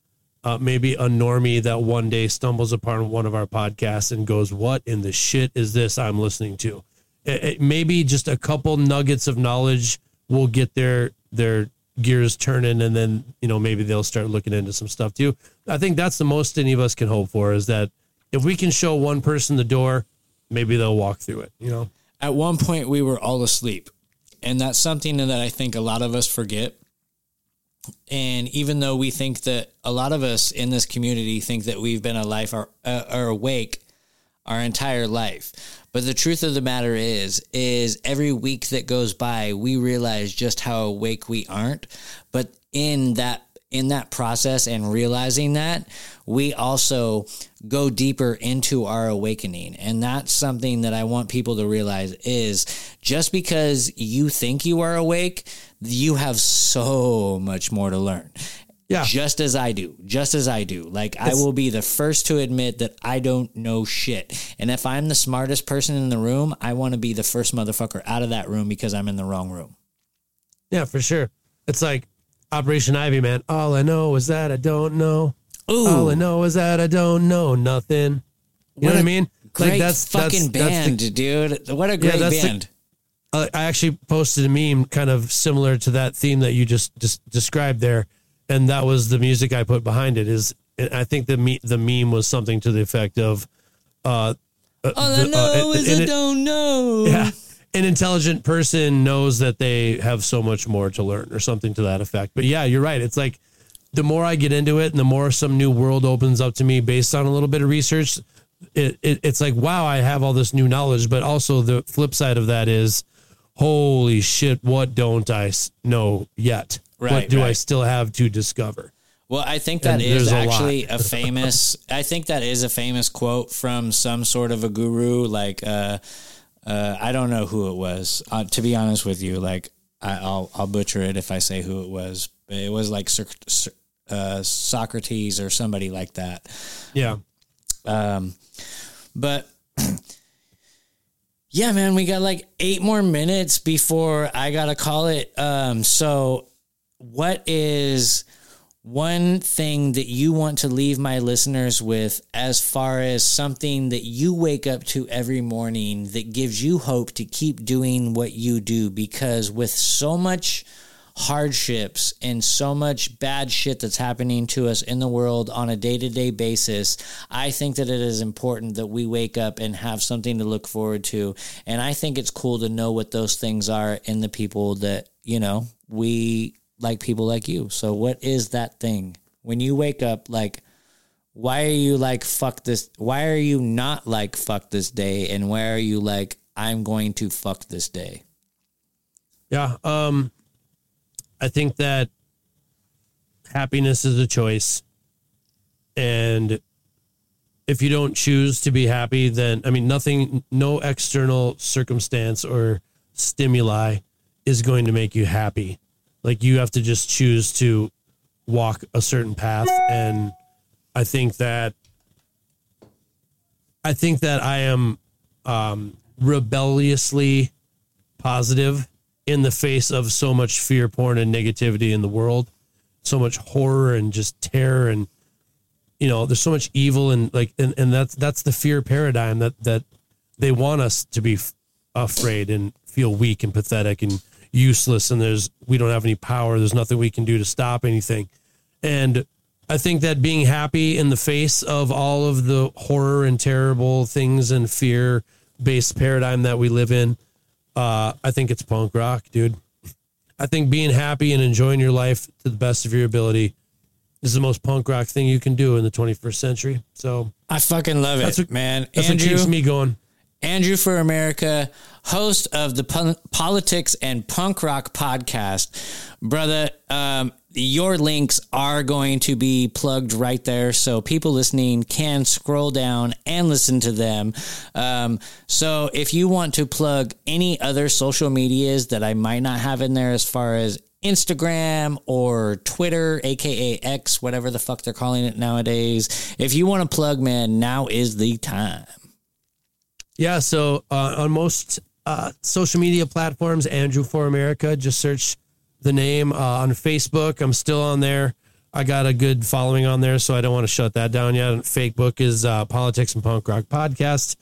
uh, maybe a normie that one day stumbles upon one of our podcasts and goes, "What in the shit is this I'm listening to?" It, it- maybe just a couple nuggets of knowledge will get their their gears turning, and then you know maybe they'll start looking into some stuff too. I think that's the most any of us can hope for is that if we can show one person the door, maybe they'll walk through it. You know. At one point, we were all asleep. And that's something that I think a lot of us forget. And even though we think that a lot of us in this community think that we've been alive or, uh, or awake our entire life. But the truth of the matter is, is every week that goes by, we realize just how awake we aren't. But in that in that process and realizing that, we also go deeper into our awakening. And that's something that I want people to realize is just because you think you are awake, you have so much more to learn. Yeah. Just as I do, just as I do. Like, I will be the first to admit that I don't know shit. And if I'm the smartest person in the room, I want to be the first motherfucker out of that room because I'm in the wrong room. Yeah, for sure. It's like Operation Ivy, man. All I know is that I don't know. Ooh. All I know is that I don't know nothing. You know what I mean? Great fucking band, dude. What a great that's band. uh, I actually posted a meme kind of similar to that theme that you just just described there, and that was the music I put behind it. Is I think the me, the meme was something to the effect of, uh, uh, All I know uh, is and I don't know. yeah, an intelligent person knows that they have so much more to learn, or something to that effect. But yeah, you're right. It's like the more I get into it, and the more some new world opens up to me based on a little bit of research. It, it it's like wow, I have all this new knowledge, but also the flip side of that is, holy shit, what don't I know yet? what Right, do I still have to discover? Well, I think that And is there's a actually a famous. I think that is a famous quote from some sort of a guru. Like, uh, uh, I don't know who it was. Uh, to be honest with you, like, I, I'll I'll butcher it if I say who it was. But it was like uh, Socrates or somebody like that. Yeah, Um, but yeah, man, we got like eight more minutes before I gotta call it. Um, so what is one thing that you want to leave my listeners with as far as something that you wake up to every morning that gives you hope to keep doing what you do? Because with so much hardships and so much bad shit that's happening to us in the world on a day to day basis, I think that it is important that we wake up and have something to look forward to. And I think it's cool to know what those things are in the people that, you know, we like people like you. So what is that thing when you wake up? Like, why are you like fuck this? Why are you not like fuck this day? And why are you like I'm going to fuck this day? Yeah. Um, I think that happiness is a choice. And if you don't choose to be happy, then, I mean, nothing, no external circumstance or stimuli is going to make you happy. Like you have to just choose to walk a certain path. And I think that, I think that I am um, rebelliously positive in the face of so much fear porn and negativity in the world, so much horror and just terror and you know, there's so much evil and like and, and that's that's the fear paradigm that that they want us to be f- afraid and feel weak and pathetic and useless and there's we don't have any power, there's nothing we can do to stop anything. And I think that being happy in the face of all of the horror and terrible things and fear based paradigm that we live in uh, I think it's punk rock, dude. I think being happy and enjoying your life to the best of your ability is the most punk rock thing you can do in the 21st century. So I fucking love it, what- man. that's Andrew, what keeps me going. Andrew for America, host of the Politics and Punk Rock podcast. Brother, um, your links are going to be plugged right there so people listening can scroll down and listen to them. Um, so if you want to plug any other social medias that I might not have in there as far as Instagram or Twitter, aka X, whatever the fuck they're calling it nowadays. If you want to plug, man, now is the time. Yeah. So uh, on most uh, social media platforms, Andrew for America, just search the name uh, on Facebook. I'm still on there. I got a good following on there, so I don't want to shut that down yet. Facebook is uh, Politics and Punk Rock Podcast.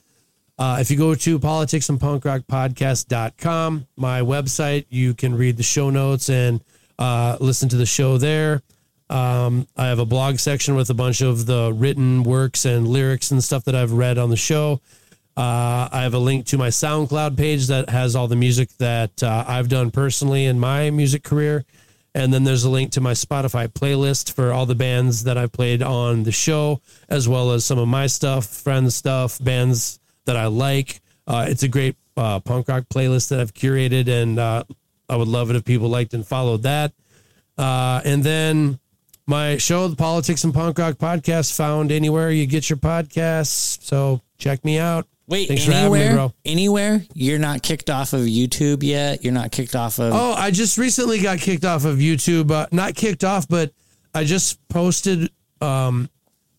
Uh, if you go to politics and punk rock podcast.com, my website, you can read the show notes and uh, listen to the show there. Um, I have a blog section with a bunch of the written works and lyrics and stuff that I've read on the show. Uh, I have a link to my SoundCloud page that has all the music that uh, I've done personally in my music career. And then there's a link to my Spotify playlist for all the bands that I've played on the show, as well as some of my stuff, friends' stuff, bands that I like. Uh, it's a great uh, punk rock playlist that I've curated, and uh, I would love it if people liked and followed that. Uh, and then my show, the Politics and Punk Rock Podcast, found anywhere you get your podcasts. So check me out. Wait, Thanks for me, anywhere? bro. Anywhere? You're not kicked off of YouTube yet? You're not kicked off of Oh, I just recently got kicked off of YouTube. Uh, not kicked off, but I just posted um,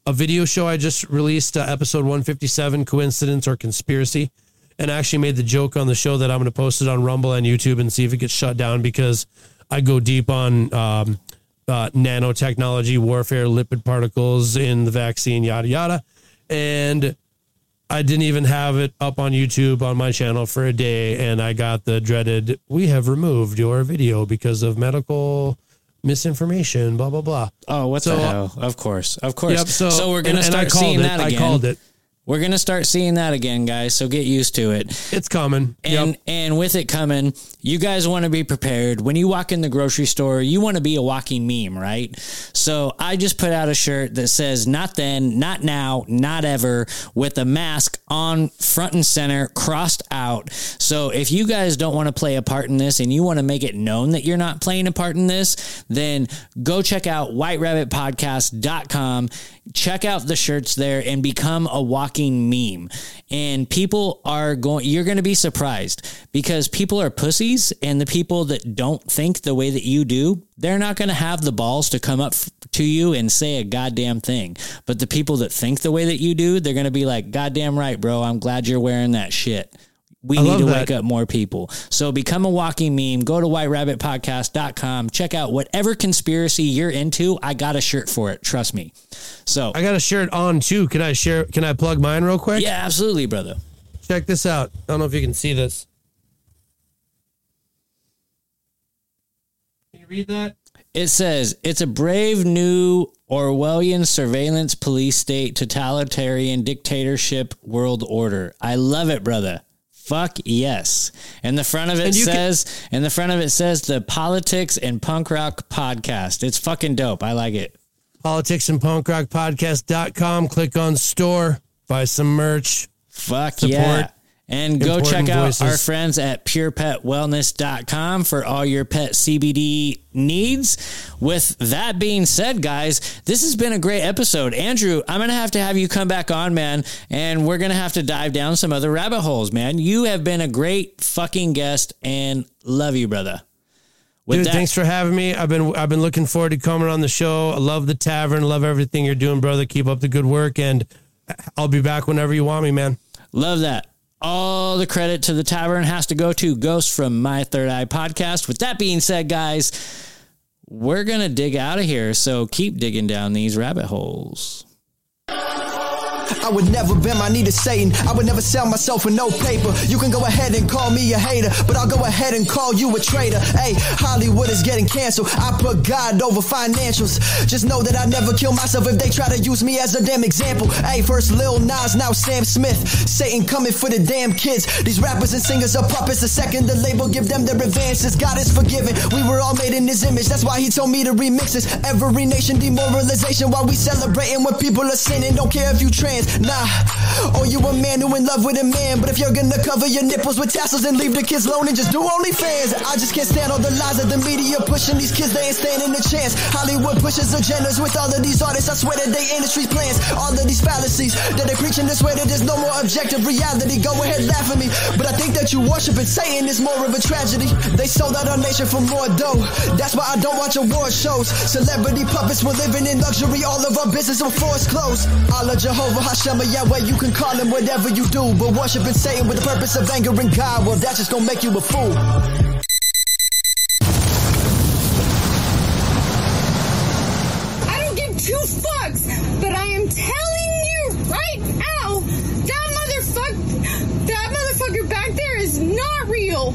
a video show I just released, uh, episode 157, Coincidence or Conspiracy. And I actually made the joke on the show that I'm going to post it on Rumble and YouTube and see if it gets shut down because I go deep on um, uh, nanotechnology, warfare, lipid particles in the vaccine, yada, yada. And I didn't even have it up on YouTube on my channel for a day, and I got the dreaded "We have removed your video because of medical misinformation." Blah blah blah. Oh, what So- the hell? Of course. Of course. Yep, so, so- we're going to and- and I start called seeing it. that I again. called it. We're going to start seeing that again, guys. So get used to it. It's coming. And Yep. and with it coming, you guys want to be prepared. When you walk in the grocery store, you want to be a walking meme, right? So I just put out a shirt that says "Not then, not now, not ever" with a mask on front and center, crossed out. So if you guys don't want to play a part in this and you want to make it known that you're not playing a part in this, then go check out whiterabbitpodcast.com. Check out the shirts there and become a walking meme. And people are going, you're going to be surprised because people are pussies and the people that don't think the way that you do, they're not going to have the balls to come up to you and say a goddamn thing. But the people that think the way that you do, they're going to be like, goddamn right, bro. I'm glad you're wearing that shit. We I need to that. wake up more people. So become a walking meme. Go to whiterabbitpodcast.com. Check out whatever conspiracy you're into. I got a shirt for it. Trust me. So, I got a shirt on too. Can I share? Can I plug mine real quick? yeah, absolutely, brother. Check this out. I don't know if you can see this. Can you read that? It says it's a brave new Orwellian surveillance police state totalitarian dictatorship world order. I love it, brother. Fuck yes. And the front of it And you can- says, in the front of it says the Politics and Punk Rock Podcast. It's fucking dope. I like it. Politics and Punk Rock Podcast.com. Click on store, buy some merch. Fuck Support yeah. And go important check out voices. our friends at purepetwellness.com for all your pet CBD needs. With that being said, guys, this has been a great episode. Andrew, I'm going to have to have you come back on, man, and we're going to have to dive down some other rabbit holes, man. You have been a great fucking guest and love you, brother. With Dude, that, thanks for having me. I've been I've been looking forward to coming on the show. I love the tavern. Love everything you're doing, brother. Keep up the good work, and I'll be back whenever you want me, man. Love that. All the credit to the tavern has to go to Ghost from My Third Eye podcast. With that being said, guys, we're going to dig out of here. So keep digging down these rabbit holes. I would never bend my knee to Satan. I would never sell myself for no paper. You can go ahead and call me a hater, but I'll go ahead and call you a traitor. Hey, Hollywood is getting canceled. I put God over financials. Just know that I never kill myself if they try to use me as a damn example. Hey, first Lil Nas, now Sam Smith. Satan coming for the damn kids. These rappers and singers are puppets. The second the label give them their advances, God is forgiven. We were all made in His image. That's why He told me to remix this. Every nation demoralization while we celebrating when people are sinning. Don't care if you trans, nah. Or you a man who in love with a man. But if you're gonna cover your nipples with tassels and leave the kids alone and just do OnlyFans, I just can't stand all the lies of the media pushing these kids. They ain't standing a chance. Hollywood pushes agendas with all of these artists. I swear that they industry's plans. All of these fallacies that they preaching this way that there's no more objective reality. Go ahead, laugh at me. But I think that you worshiping Satan is more of a tragedy. They sold out our nation for more dough. That's why I don't watch award shows. Celebrity puppets, we're living in luxury. All of our business will forced closed. Allah Jehovah Hashem or Yahweh, you can call him whatever you do. But worshiping Satan with the purpose of angering God, well, that's just gonna make you a fool. I don't give two fucks, but I am telling you right now, that motherfucker, that motherfucker back there is not real.